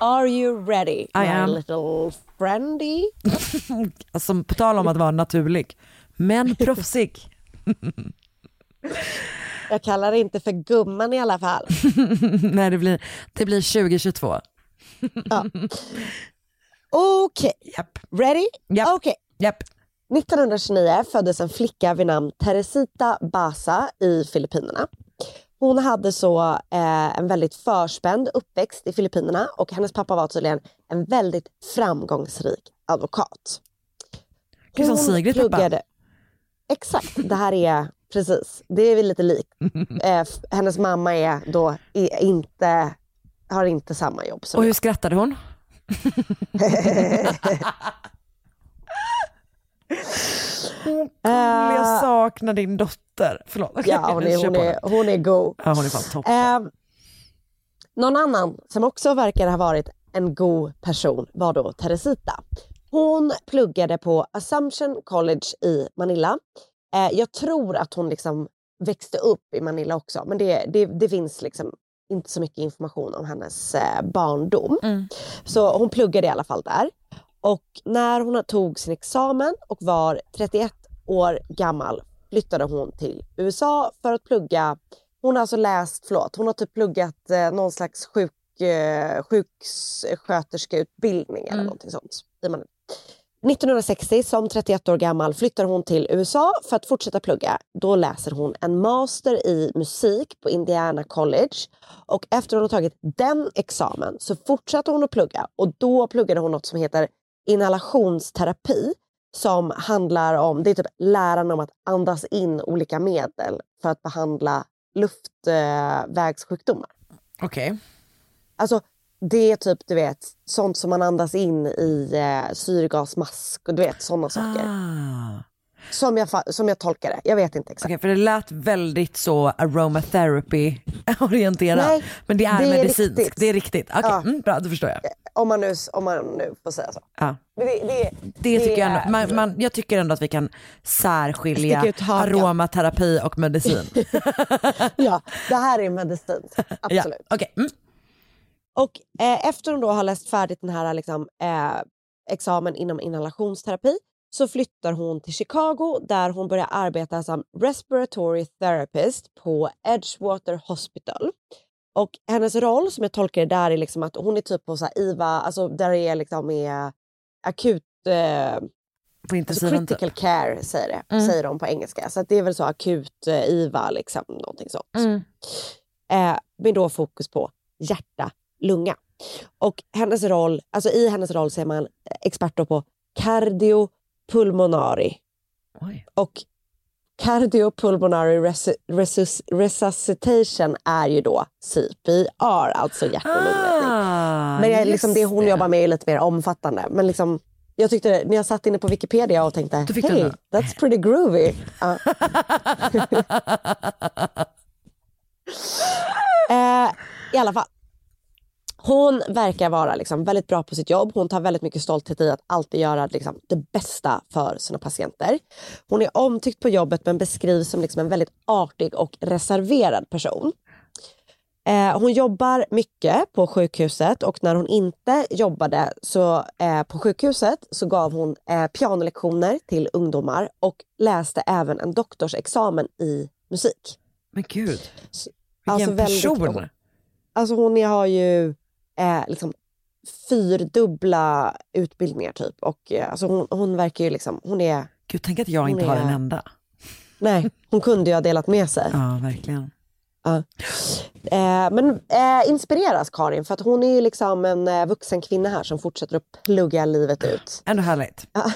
Are you ready? I my am. little friendy? [LAUGHS] Alltså på tal om att vara naturlig, men [LAUGHS] proffsig. Jag kallar det inte för gumman i alla fall. [LAUGHS] Nej, det blir, det blir 2022. Ja. Okej, ready? Okej. 1929 föddes en flicka vid namn Teresita Basa i Filippinerna. Hon hade så eh, en väldigt förspänd uppväxt i Filippinerna och hennes pappa var tydligen en väldigt framgångsrik advokat. Gud, som Sigrid pappa. Exakt, det här är precis, det är lite likt. [LAUGHS] Eh, hennes mamma är då i, inte, har inte samma jobb som Och hur skrattade hon? [LAUGHS] [LAUGHS] Jag saknar din dotter. Förlåt. Ja, [LAUGHS] hon är, hon är, hon är god. Ja, hon är fan topp. Eh, någon annan som också verkar ha varit en god person var då Teresita. Hon pluggade på Assumption College i Manila. Eh, jag tror att hon liksom växte upp i Manila också, men det, det, det finns liksom inte så mycket information om hennes eh, barndom. Så hon pluggade i alla fall där. Och när hon tog sin examen och var 31 år gammal flyttade hon till USA för att plugga. Hon har alltså läst, förlåt, hon har typ pluggat eh, någon slags sjuk, eh, sjuksköterskeutbildning eller någonting sånt. i Manila. 1960 som 31 år gammal flyttar hon till USA för att fortsätta plugga. Då läser hon en master i musik på Indiana College. Och efter hon har tagit den examen så fortsatte hon att plugga och då pluggade hon något som heter inhalationsterapi som handlar om, det är typ läran om att andas in olika medel för att behandla luftvägssjukdomar. Okej. Alltså det är typ du vet sånt som man andas in i eh, syrgasmask och du vet sådana saker. Som, jag, som jag tolkar det. Jag vet inte exakt. Okej, för det lät väldigt så aromatherapy [LAUGHS] orienterat. Men det är det är medicinskt. riktigt. Det är riktigt. Okej, Ja. mm, bra då förstår jag. Om man nu, om man nu får säga så. Ja. Det, det, Det tycker jag, är- ändå, man, man, jag tycker ändå att vi kan särskilja aromaterapi och medicin. [LAUGHS] [LAUGHS] ja, det här är medicin. Absolut. Ja, okej. Mm. Och eh, efter hon då har läst färdigt den här liksom, eh, examen inom inhalationsterapi så flyttar hon till Chicago där hon börjar arbeta som respiratory therapist på Edgewater Hospital. Och hennes roll som jag tolkar det där är liksom att hon är typ på så IVA, alltså där det är liksom är akut eh, På Alltså intensiven critical care säger, det, Mm. säger de på engelska. Så det är väl så akut eh, IVA, liksom, någonting sånt. Mm. Eh, med då fokus på hjärta, lunga. Och hennes roll, alltså i hennes roll så är man expert då på cardiopulmonary. Och cardiopulmonary resu- resus- resuscitation är ju då CPR, alltså hjärt och lungräddning. Ah, Men jag, liksom, det hon jobbar med är lite mer omfattande. Men liksom, jag tyckte när jag satt inne på Wikipedia och tänkte den that's pretty groovy. [LAUGHS] Ja. eh, I alla fall. Hon verkar vara liksom väldigt bra på sitt jobb. Hon tar väldigt mycket stolthet i att alltid göra liksom det bästa för sina patienter. Hon är omtyckt på jobbet men beskrivs som liksom en väldigt artig och reserverad person. Eh, hon jobbar mycket på sjukhuset och när hon inte jobbade så, eh, på sjukhuset så gav hon eh, pianolektioner till ungdomar och läste även en doktorsexamen i musik. Men gud, vilken Alltså väldigt- person. Alltså hon har ju eh, liksom fyrdubbla utbildningar typ och eh, alltså hon, hon verkar ju liksom, hon är... Gud, tänk att jag inte har är- en enda. Nej, hon kunde ju ha delat med sig. [LAUGHS] Ja, verkligen. Ja. Eh, men eh, inspireras Karin för att hon är ju liksom en eh, vuxen kvinna här som fortsätter att plugga livet ut. Ändå härligt. Ja.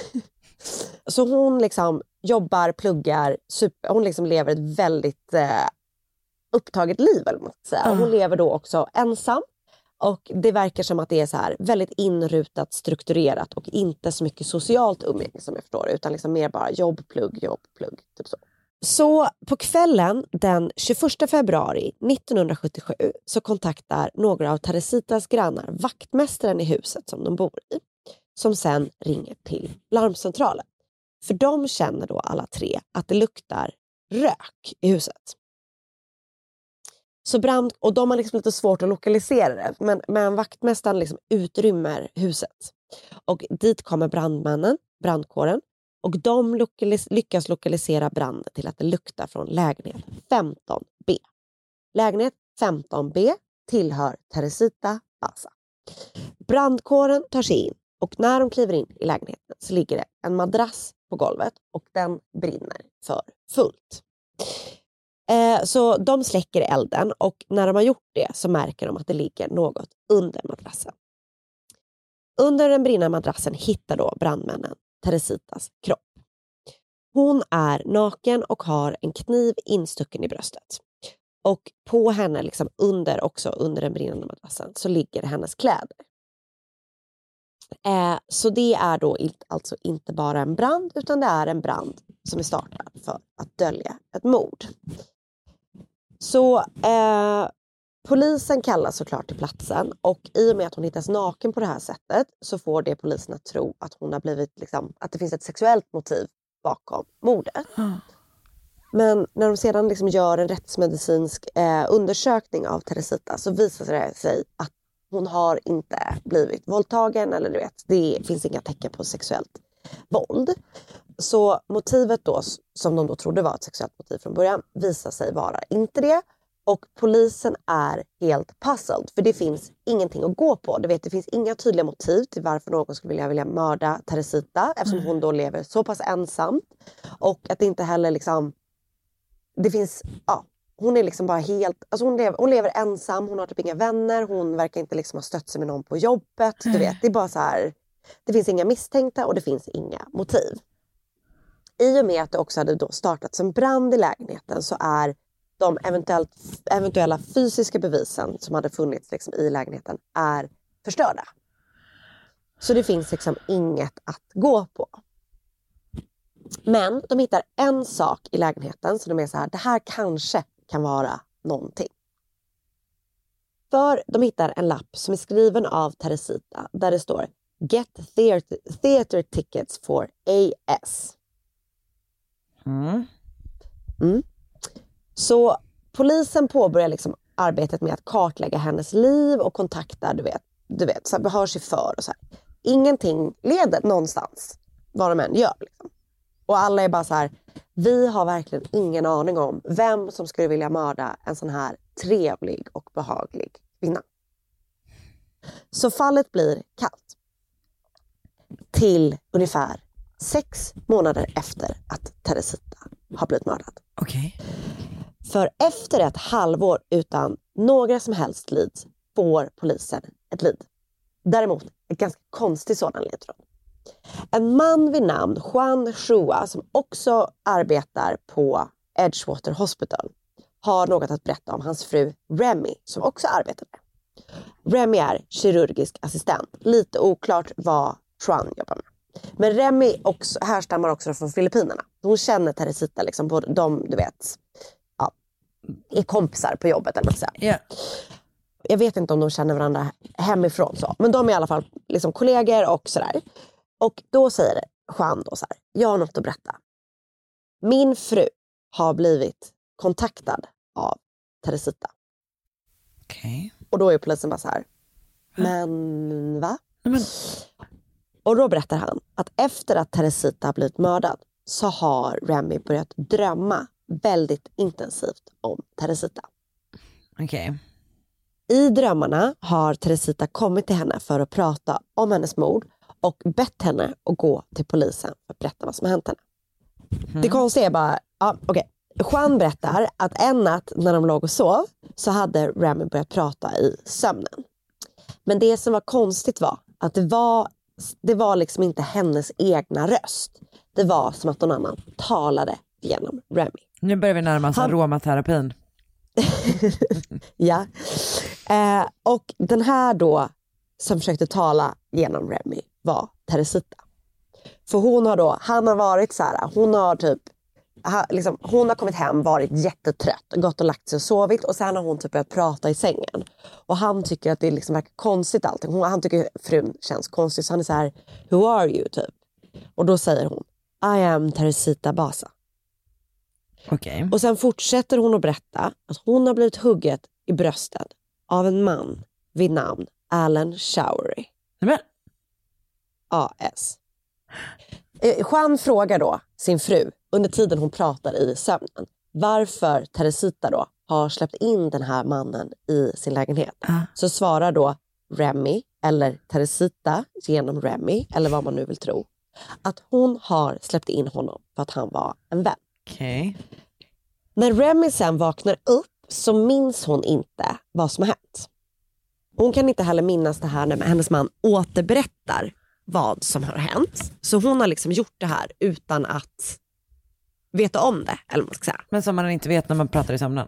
Så hon liksom jobbar, pluggar, super, hon liksom lever ett väldigt eh, upptaget liv. Eller man säga. Hon lever då också ensam. Och det verkar som att det är så här väldigt inrutat, strukturerat och inte så mycket socialt umgänge som jag förstår utan liksom mer bara jobb, plugg, jobb, plugg. Typ så. Så på kvällen den 21 februari 1977 så kontaktar några av Teresitas grannar vaktmästaren i huset som de bor i. Som sen ringer till larmcentralen. För de känner då alla tre att det luktar rök i huset. Så brand, och de har liksom lite svårt att lokalisera det, men, men vaktmästaren liksom utrymmer huset. Och dit kommer brandmännen, brandkåren, och de lokalis- lyckas lokalisera branden till att det luktar från lägenhet 15B. Lägenhet 15B tillhör Teresita Baza. Brandkåren tar sig in och när de kliver in i lägenheten så ligger det en madrass på golvet och den brinner för fullt. Eh, så de släcker elden och när de har gjort det så märker de att det ligger något under madrassen. Under den brinnande madrassen hittar då brandmännen Teresitas kropp. Hon är naken och har en kniv instucken i bröstet. Och på henne, liksom under, också under den brinnande madrassen, så ligger hennes kläder. Eh, så det är då alltså inte bara en brand, utan det är en brand som är startad för att dölja ett mord. Så eh, polisen kallas såklart till platsen och i och med att hon hittas naken på det här sättet så får det polisen att tro att hon har blivit liksom, att det finns ett sexuellt motiv bakom mordet. Men när de sedan liksom gör en rättsmedicinsk eh, undersökning av Teresita så visar det sig att hon har inte blivit våldtagen eller du vet, det finns inga tecken på sexuellt våld. Så motivet då, som de då trodde var ett sexuellt motiv från början, visar sig vara inte det. Och polisen är helt puzzled för det finns ingenting att gå på. Du vet, det finns inga tydliga motiv till varför någon skulle vilja, vilja mörda Teresita eftersom hon då lever så pass ensamt. Och att det inte heller liksom... Det finns... Ja, hon är liksom bara helt... Alltså hon, lever, hon lever ensam, hon har typ inga vänner, hon verkar inte liksom ha stött sig med någon på jobbet. Du vet, det är bara så här... Det finns inga misstänkta och det finns inga motiv. I och med att det också hade då startats en brand i lägenheten så är de eventuellt, eventuella fysiska bevisen som hade funnits liksom i lägenheten är förstörda. Så det finns liksom inget att gå på. Men de hittar en sak i lägenheten så de är så här, det här kanske kan vara någonting. För de hittar en lapp som är skriven av Teresita där det står Get theater, theater tickets for AS. Mm. Mm. Så polisen påbörjar liksom arbetet med att kartlägga hennes liv och kontakta, du vet, du vet så här, hör sig för och så här. Ingenting leder någonstans, vad de än gör. Liksom. Och alla är bara så här, vi har verkligen ingen aning om vem som skulle vilja mörda en sån här trevlig och behaglig kvinna. Så fallet blir kallt. Till ungefär sex månader efter att Teresita har blivit mördad. Okej. För efter ett halvår utan några som helst leads får polisen ett lead. Däremot ett ganska konstig sådan ledtråd. En man vid namn Juan Shua som också arbetar på Edgewater Hospital har något att berätta om hans fru Remy som också arbetar där. Remy är kirurgisk assistent. Lite oklart vad Juan jobbar med. Men Remy också, härstammar också från Filippinerna. Hon känner Teresita, liksom, på de, du vet, ja, är kompisar på jobbet. Eller säga. Yeah. Jag vet inte om de känner varandra hemifrån, så. men de är i alla fall liksom kollegor och sådär. Och då säger Juan då så här, jag har något att berätta. Min fru har blivit kontaktad av Teresita. Okej. Och då är polisen bara så här, men va? Och då berättar han att efter att Teresita har blivit mördad så har Remy börjat drömma väldigt intensivt om Teresita. Okej. I drömmarna har Teresita kommit till henne för att prata om hennes mord och bett henne att gå till polisen för att berätta vad som hänt henne. Det konstiga är bara, ja, okej. Juan berättar att en natt när de låg och sov så hade Remy börjat prata i sömnen. Men det som var konstigt var att det var, det var liksom inte hennes egna röst. Det var som att någon annan talade genom Remy. Nu börjar vi närma oss Han- aromaterapin. [LAUGHS] Ja. Eh, och den här då som försökte tala genom Remy var Teresita. För hon har då, han har varit så här, hon har typ ha, liksom, hon har kommit hem, varit jättetrött, gått och lagt sig och sovit och sen har hon typ börjat prata i sängen. Och han tycker att det liksom verkar konstigt allting. Hon, han tycker frun känns konstig så han är så här, who are you? typ. Och då säger hon, I am Teresita Basa. Okej. Och sen fortsätter hon att berätta att hon har blivit hugget i bröstet av en man vid namn Alan Showery. Men. AS. Eh, Juan frågar då sin fru under tiden hon pratar i sömnen varför Teresita då har släppt in den här mannen i sin lägenhet. Så svarar då Remy, eller Teresita genom Remy, eller vad man nu vill tro, att hon har släppt in honom för att han var en vän. Okej. När Remy sen vaknar upp så minns hon inte vad som har hänt. Hon kan inte heller minnas det här när hennes man återberättar vad som har hänt. Så hon har liksom gjort det här utan att veta om det. Eller man ska säga. Men som man inte vet när man pratar i sömnen.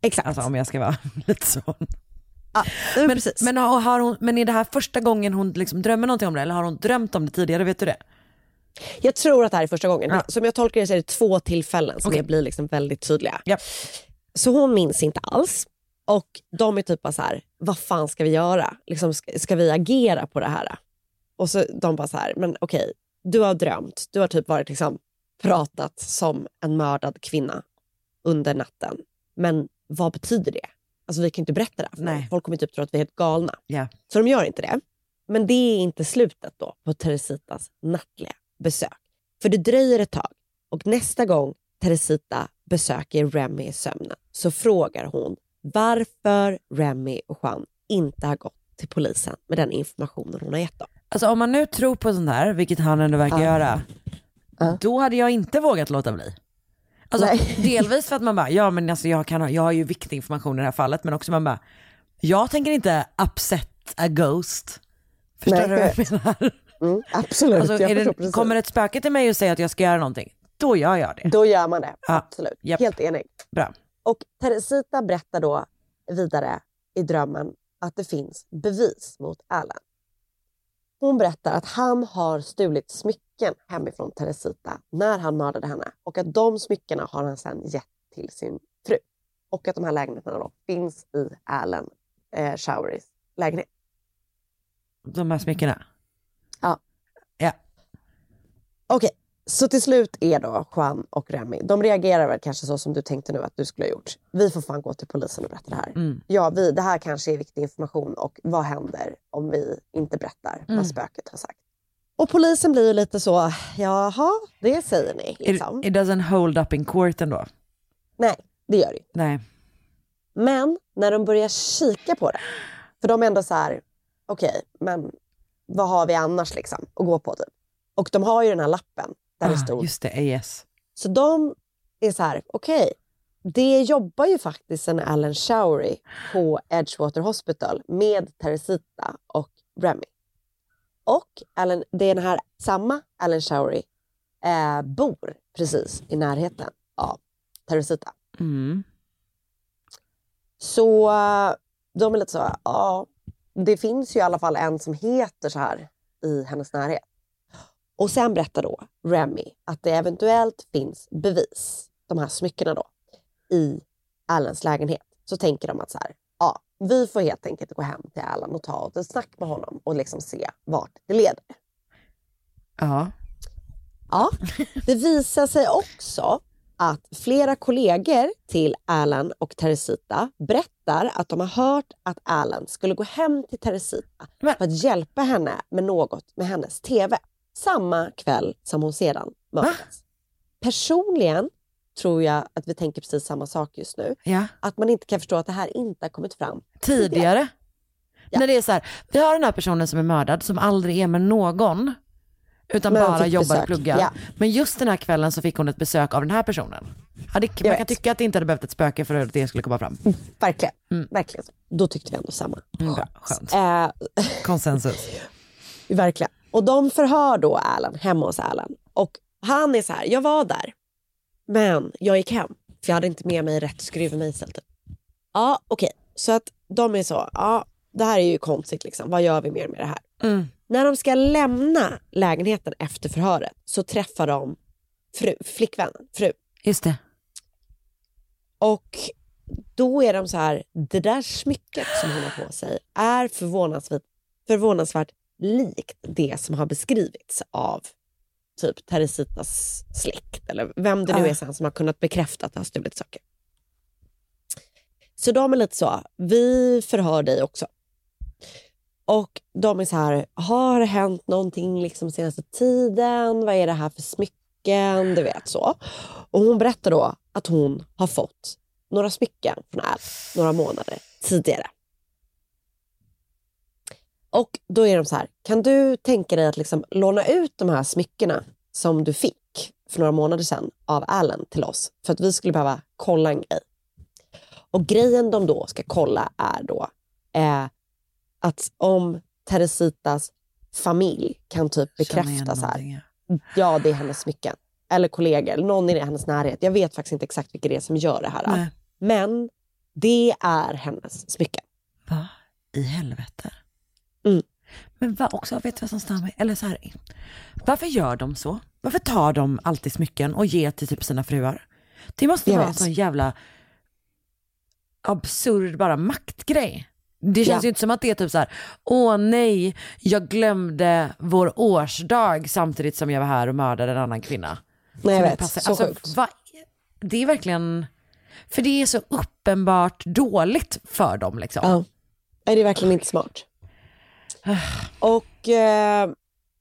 Exakt. Alltså om jag ska vara [LAUGHS] lite så. men, men, men, har har hon, men är det här första gången hon liksom drömmer någonting om det eller har hon drömt om det tidigare? Vet du det? Jag tror att det här är första gången. Som jag tolkar det så är det två tillfällen som Okej. blir liksom väldigt tydliga. Så hon minns inte alls. Och de är typ bara så här, vad fan ska vi göra? Liksom, ska, ska vi agera på det här? Och så de bara så här, men okej, du har drömt. Du har typ varit liksom pratat som en mördad kvinna under natten. Men vad betyder det? Alltså vi kan inte berätta det här för folk. Kommer typ tro att vi är helt galna. Ja. Så de gör inte det. Men det är inte slutet då på Teresitas nattliga besök. För det dröjer ett tag och nästa gång Teresita besöker Remy i sömnen så frågar hon varför Remy och Juan inte har gått till polisen med den informationen hon har gett dem. Alltså om man nu tror på sånt här, vilket han ändå verkar Ja. göra, då hade jag inte vågat låta bli. Alltså, [LAUGHS] delvis för att man bara, ja men alltså jag, kan ha, jag har ju viktig information i det här fallet, men också man bara, jag tänker inte upset a ghost. Förstår Nej, du vad jag menar? [LAUGHS] Mm, absolut, Alltså, jag det, precis. kommer ett spöke till mig och säger att jag ska göra någonting, då gör jag det. Då gör man det, Ja, absolut. japp. Helt enig. Bra. Och Teresita berättar då vidare i drömmen att det finns bevis mot Alan. Hon berättar att han har stulit smycken hemifrån Teresita när han mördade henne och att de smyckena har han sedan gett till sin fru. Och att de här lägenheterna då finns i Alan eh, Showerys lägenhet. De här smyckena. Ja. Ja. Okej, så till slut är då Juan och Remy, de reagerar väl kanske så som du tänkte nu att du skulle ha gjort. Vi får fan gå till polisen och berätta det här. Mm. Ja, vi, det här kanske är viktig information och vad händer om vi inte berättar Mm. vad spöket har sagt? Och polisen blir ju lite så, jaha, det säger ni. It, Liksom. it doesn't hold up in court ändå. Nej, det gör det ju. Nej. Men när de börjar kika på det, för de är ändå så här, okej, men vad har vi annars liksom att gå på typ? Och de har ju den här lappen där det Ah, stod just det, AS. Så de är så här, okej, det jobbar ju faktiskt en Alan Showery på Edgewater Hospital med Teresita och Remy. Och Alan, det är den här samma Alan Showery eh, bor precis i närheten av Teresita. Mm. Så eh, de är lite så, ja, det finns ju i alla fall en som heter så här i hennes närhet. Och sen berättar då Remy att det eventuellt finns bevis, de här smyckena då, i Allans lägenhet. Så tänker de att så här, ja, vi får helt enkelt gå hem till Allan och ta ett snack med honom och liksom se vart det leder. Ja. Ja, det visar sig också att flera kollegor till Alan och Teresita berättar att de har hört att Alan skulle gå hem till Teresita för att hjälpa henne med något med hennes TV. Samma kväll som hon sedan mördades. Personligen tror jag att vi tänker precis samma sak just nu. Ja. Att man inte kan förstå att det här inte har kommit fram Tidigare. När det är så här, vi har den här personen som är mördad som aldrig är med någon. Utan Men bara jobbar besök, och pluggar. ja. Men just den här kvällen så fick hon ett besök av den här personen. Ja, det, man kan tycka att det inte hade behövt ett spöke för att det skulle komma fram. Verkligen. Verkligen. Då tyckte vi ändå samma. Mm, bra, skönt. Eh, [LAUGHS] Konsensus. Verkligen. Och de förhör då Alan hemma hos Alan. Och han är så här, jag var där. Men jag gick hem. För jag hade inte med mig rätt skruvmejsel. Typ. Ja, okej. Så att de är så, ja det här är ju konstigt liksom. Vad gör vi mer med det här? Mm. När de ska lämna lägenheten efter förhöret så träffar de fru, flickvännen, fru. Just det. Och då är de så här, det där smycket som hon har på sig är förvånansvärt, förvånansvärt likt det som har beskrivits av typ Teresitas släkt eller vem det nu är sen som har kunnat bekräfta att det har stulit saker. Så de är lite så, vi förhör dig också. Och de är så här, har det hänt någonting liksom senaste tiden? Vad är det här för smycken? Du vet så. Och hon berättar då att hon har fått några smycken från Al några månader tidigare. Och då är de så här, kan du tänka dig att liksom låna ut de här smyckena som du fick för några månader sedan av Allen till oss? För att vi skulle behöva kolla en grej. Och grejen de då ska kolla är då eh, att om Teresitas familj kan typ bekräfta så här, ja det är hennes smycken. Eller kollegor, eller någon i hennes närhet. Jag vet faktiskt inte exakt vilka det är som gör det här. Nej. Men det är hennes smycken. Va i helvete? Mm. Men va, också, vet du vad som stör mig? Eller så här, varför gör de så? Varför tar de alltid smycken och ger till typ sina fruar? Det måste Jag vara en sån jävla absurd bara maktgrej. Det känns Ja. ju inte som att det är typ så här, åh nej, jag glömde vår årsdag samtidigt som jag var här och mördade en annan kvinna. Nej, jag vet. Så alltså, sjukt. va, det är verkligen, för det är så uppenbart dåligt för dem liksom. Ja. Nej, det är verkligen inte smart. Och eh,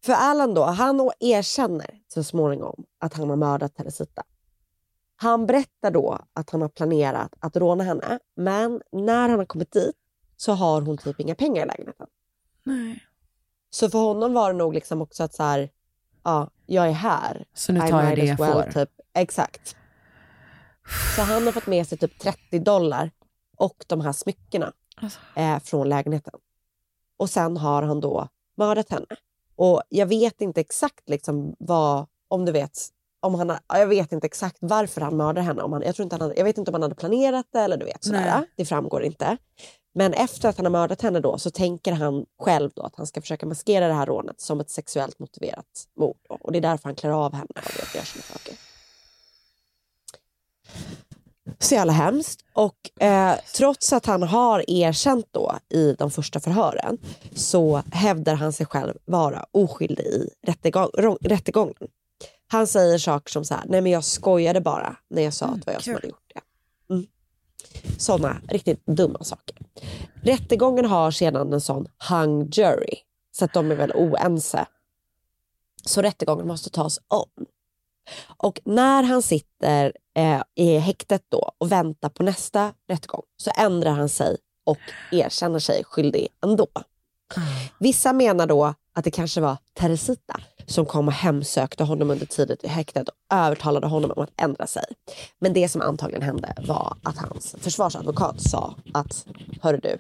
för Alan då, han erkänner så småningom att han har mördat Teresita. Han berättar då att han har planerat att råna henne, men när han har kommit dit så har hon typ inga pengar i lägenheten. Nej. Så för honom var det nog liksom också att så här, ja, jag är här. Så nu I tar jag might det jag får. Typ. Exakt. Så han har fått med sig typ 30 dollar och de här smyckena Alltså. eh, från lägenheten. Och sen har han då mördat henne. Och jag vet inte exakt liksom vad, om du vet, om han jag vet inte exakt varför han mördade henne. Om han, jag, tror inte han hade, jag vet inte om han hade planerat det eller du vet sådär. Nej. Det framgår inte. Men efter att han har mördat henne då så tänker han själv då att han ska försöka maskera det här rånet som ett sexuellt motiverat mord. Då. Och det är därför han klär av henne och gör saker. Så jävla hemskt. Och eh, trots att han har erkänt då i de första förhören så hävdar han sig själv vara oskyldig i rättegång, rättegången. Han säger saker som så här, nej men jag skojade bara när jag sa att det var jag som hade gjort det. Mm. Sådana riktigt dumma saker. Rättegången har sedan en sån hung jury, så att de är väl oense. Så rättegången måste tas om. Och när han sitter eh, i häktet då och väntar på nästa rättegång så ändrar han sig och erkänner sig skyldig ändå. Vissa menar då att det kanske var Teresita som kom och hemsökte honom under tiden i häktet och övertalade honom om att ändra sig. Men det som antagligen hände var att hans försvarsadvokat sa att hörru du,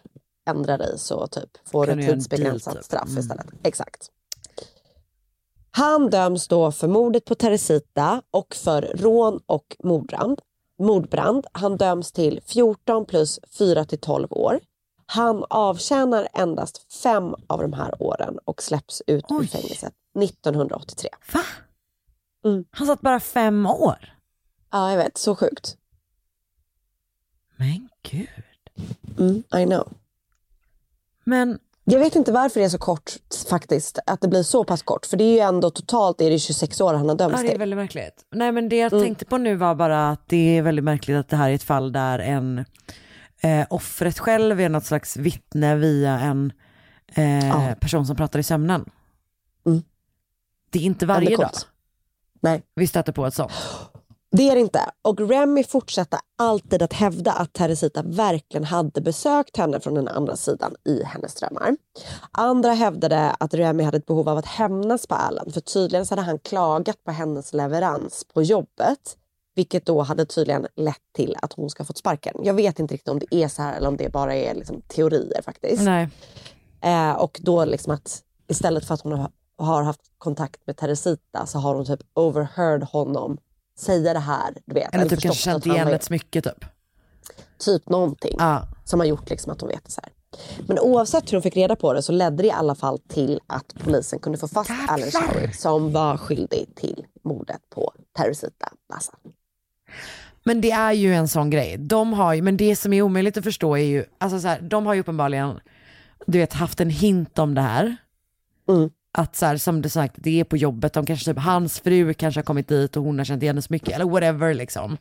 ändra dig så typ får Kan du tidsbegränsat typ? straff Mm. istället. Exakt. Han döms då för mordet på Teresita och för rån och mordbrand. mordbrand. Han döms till 14 plus 4 till 12 år. Han avtjänar endast fem av de här åren och släpps ut ur fängelset 1983. Va? Mm. Han satt bara fem år? Ja, jag vet. Så sjukt. Men gud. Mm, I know. Men Jag vet inte varför det är så kort faktiskt. Att det blir så pass kort. För det är ju ändå totalt är det 26 år han har dömts Ja, det är till. väldigt märkligt. Nej men det jag Mm. tänkte på nu var bara att det är väldigt märkligt att det här är ett fall där en eh, offret själv är något slags vittne via en eh, person som pratar i sömnen. Det är inte varje dag. Nej. vi stöter på ett sånt. Det är det inte. Och Remy fortsatte alltid att hävda att Teresita verkligen hade besökt henne från den andra sidan i hennes drömmar. Andra hävdade att Remy hade ett behov av att hämnas på Alan för tydligen så hade han klagat på hennes leverans på jobbet. Vilket då hade tydligen lett till att hon ska ha fått sparken. Jag vet inte riktigt om det är så här eller om det bara är liksom teorier faktiskt. Nej. Eh, och då liksom att istället för att hon har haft kontakt med Teresita så har hon typ overheard honom säga det här. Du vet, Eller typ kanske känt igen ett smycke typ. Typ någonting som har gjort liksom att hon vet det så här. Men oavsett hur hon fick reda på det så ledde det i alla fall till att polisen kunde få fast Alan Showery som var skyldig till mordet på Teresita Bassa. Men det är ju en sån grej. De har ju, men det som är omöjligt att förstå är ju, alltså så här, de har ju uppenbarligen, du vet, haft en hint om det här. Att så här, som du sagt, det är på jobbet, de kanske typ, hans fru kanske har kommit dit och hon har känt igen så mycket, eller whatever liksom.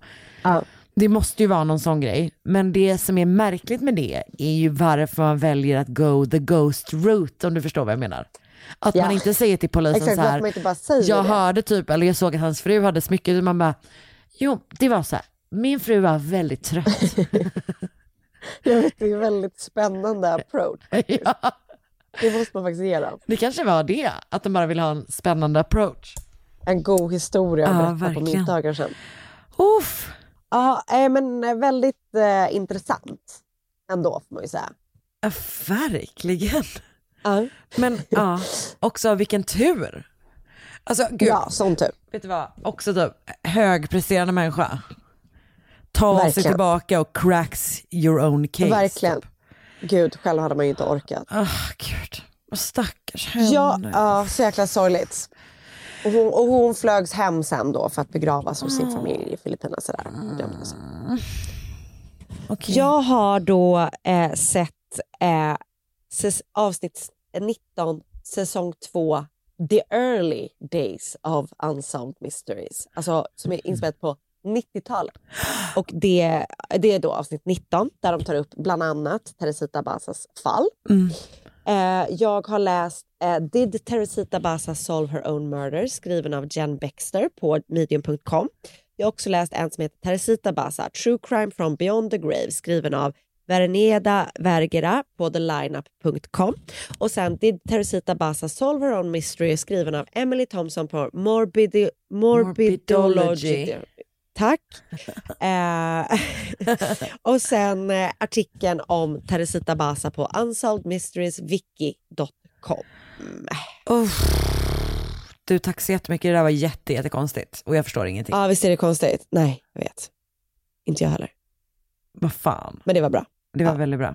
Det måste ju vara någon sån grej. Men det som är märkligt med det är ju varför man väljer att go the ghost route, om du förstår vad jag menar. Att Ja. man inte säger till polisen Exakt, så här, jag det. hörde typ, eller jag såg att hans fru hade smycket, man bara, jo det var så här, min fru var väldigt trött. [LAUGHS] Jag vet, det är en väldigt spännande approach. [LAUGHS] ja. Det måste man faktiskt ge dem. Det kanske var det, att de bara vill ha en spännande approach. En god historia att Ja, berätta på verkligen. middagar sen. Uff. Ja, eh, men eh, väldigt eh, intressant ändå får man ju säga. Ja, verkligen. Men ja, [LAUGHS] också vilken tur. Alltså gud. Ja, sån tur. Vet du vad, också typ högpresterande människa. Ta sig Verkligen. tillbaka och cracks your own case. Verkligen. Gud, själv hade man ju inte orkat. Ah, gud. Och stackars henne. Ja, ja, så jäkla sorgligt. Och hon, och hon flögs hem sen då för att begravas hos sin familj i Filippinerna. Sådär. Gömdes. Jag har då eh, sett eh, avsnitt 19, säsong 2, The Early Days of Unsolved Mysteries. Alltså som är inspelat på 90-talet. Och det, det är då avsnitt 19 där de tar upp bland annat Teresita Basas fall. Eh, jag har läst eh, Did Teresita Basa Solve Her Own Murder skriven av Jen Baxter på medium.com Jag har också läst en som heter Teresita Basa, True Crime from Beyond the Grave, skriven av Verneda Vergera på thelineup.com. Och sen Did Teresita Basa Solve Her Own Mystery, skriven av Emily Thompson på Morbidi Morbidology. Morbidology. Tack. [LAUGHS] eh, [LAUGHS] och sen eh, artikeln om Teresita Basa på unsolvedmysterieswiki.com. Uff. Du tack så jättemycket, det där var jätte, jättekonstigt och jag förstår ingenting. Ja, visst är det konstigt? Nej, jag vet. Inte jag heller. Vad fan. Men det var bra. Det var väldigt bra.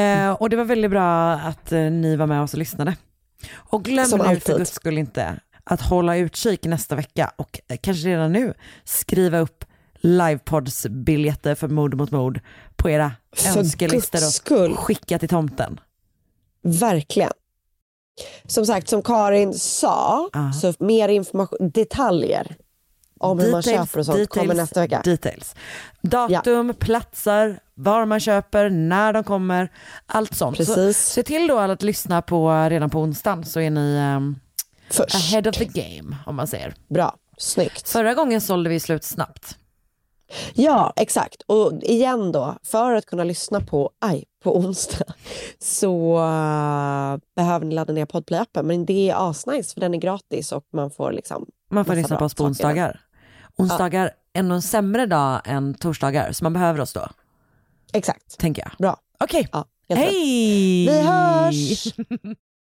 Eh, och det var väldigt bra att eh, ni var med oss och lyssnade. Och glöm Som nu alltid. för guds skull inte att hålla utkik nästa vecka och eh, kanske redan nu skriva upp livepoddsbiljetter för mord mot mord på era För önskelistor och skicka till tomten. Verkligen. Som sagt, som Karin sa, så mer information, detaljer om hur man köper och sånt kommer nästa vecka. Details. Datum, platser, var man köper, när de kommer, allt sånt. Precis. Så se till då att lyssna på redan på onsdagen så är ni um, ahead of the game om man säger. Bra, snyggt. Förra gången sålde vi slut snabbt. Ja, exakt. Och igen då, för att kunna lyssna på, aj, på onsdag [LAUGHS] så uh, behöver ni ladda ner Podplay-appen. Men det är asnice för den är gratis och man får liksom Man får lyssna på oss på onsdagar. Onsdagar är nog en sämre dag än torsdagar så man behöver oss då. Exakt. Tänker jag. Bra. Okej, helt rätt. hej! Vi hörs! [LAUGHS]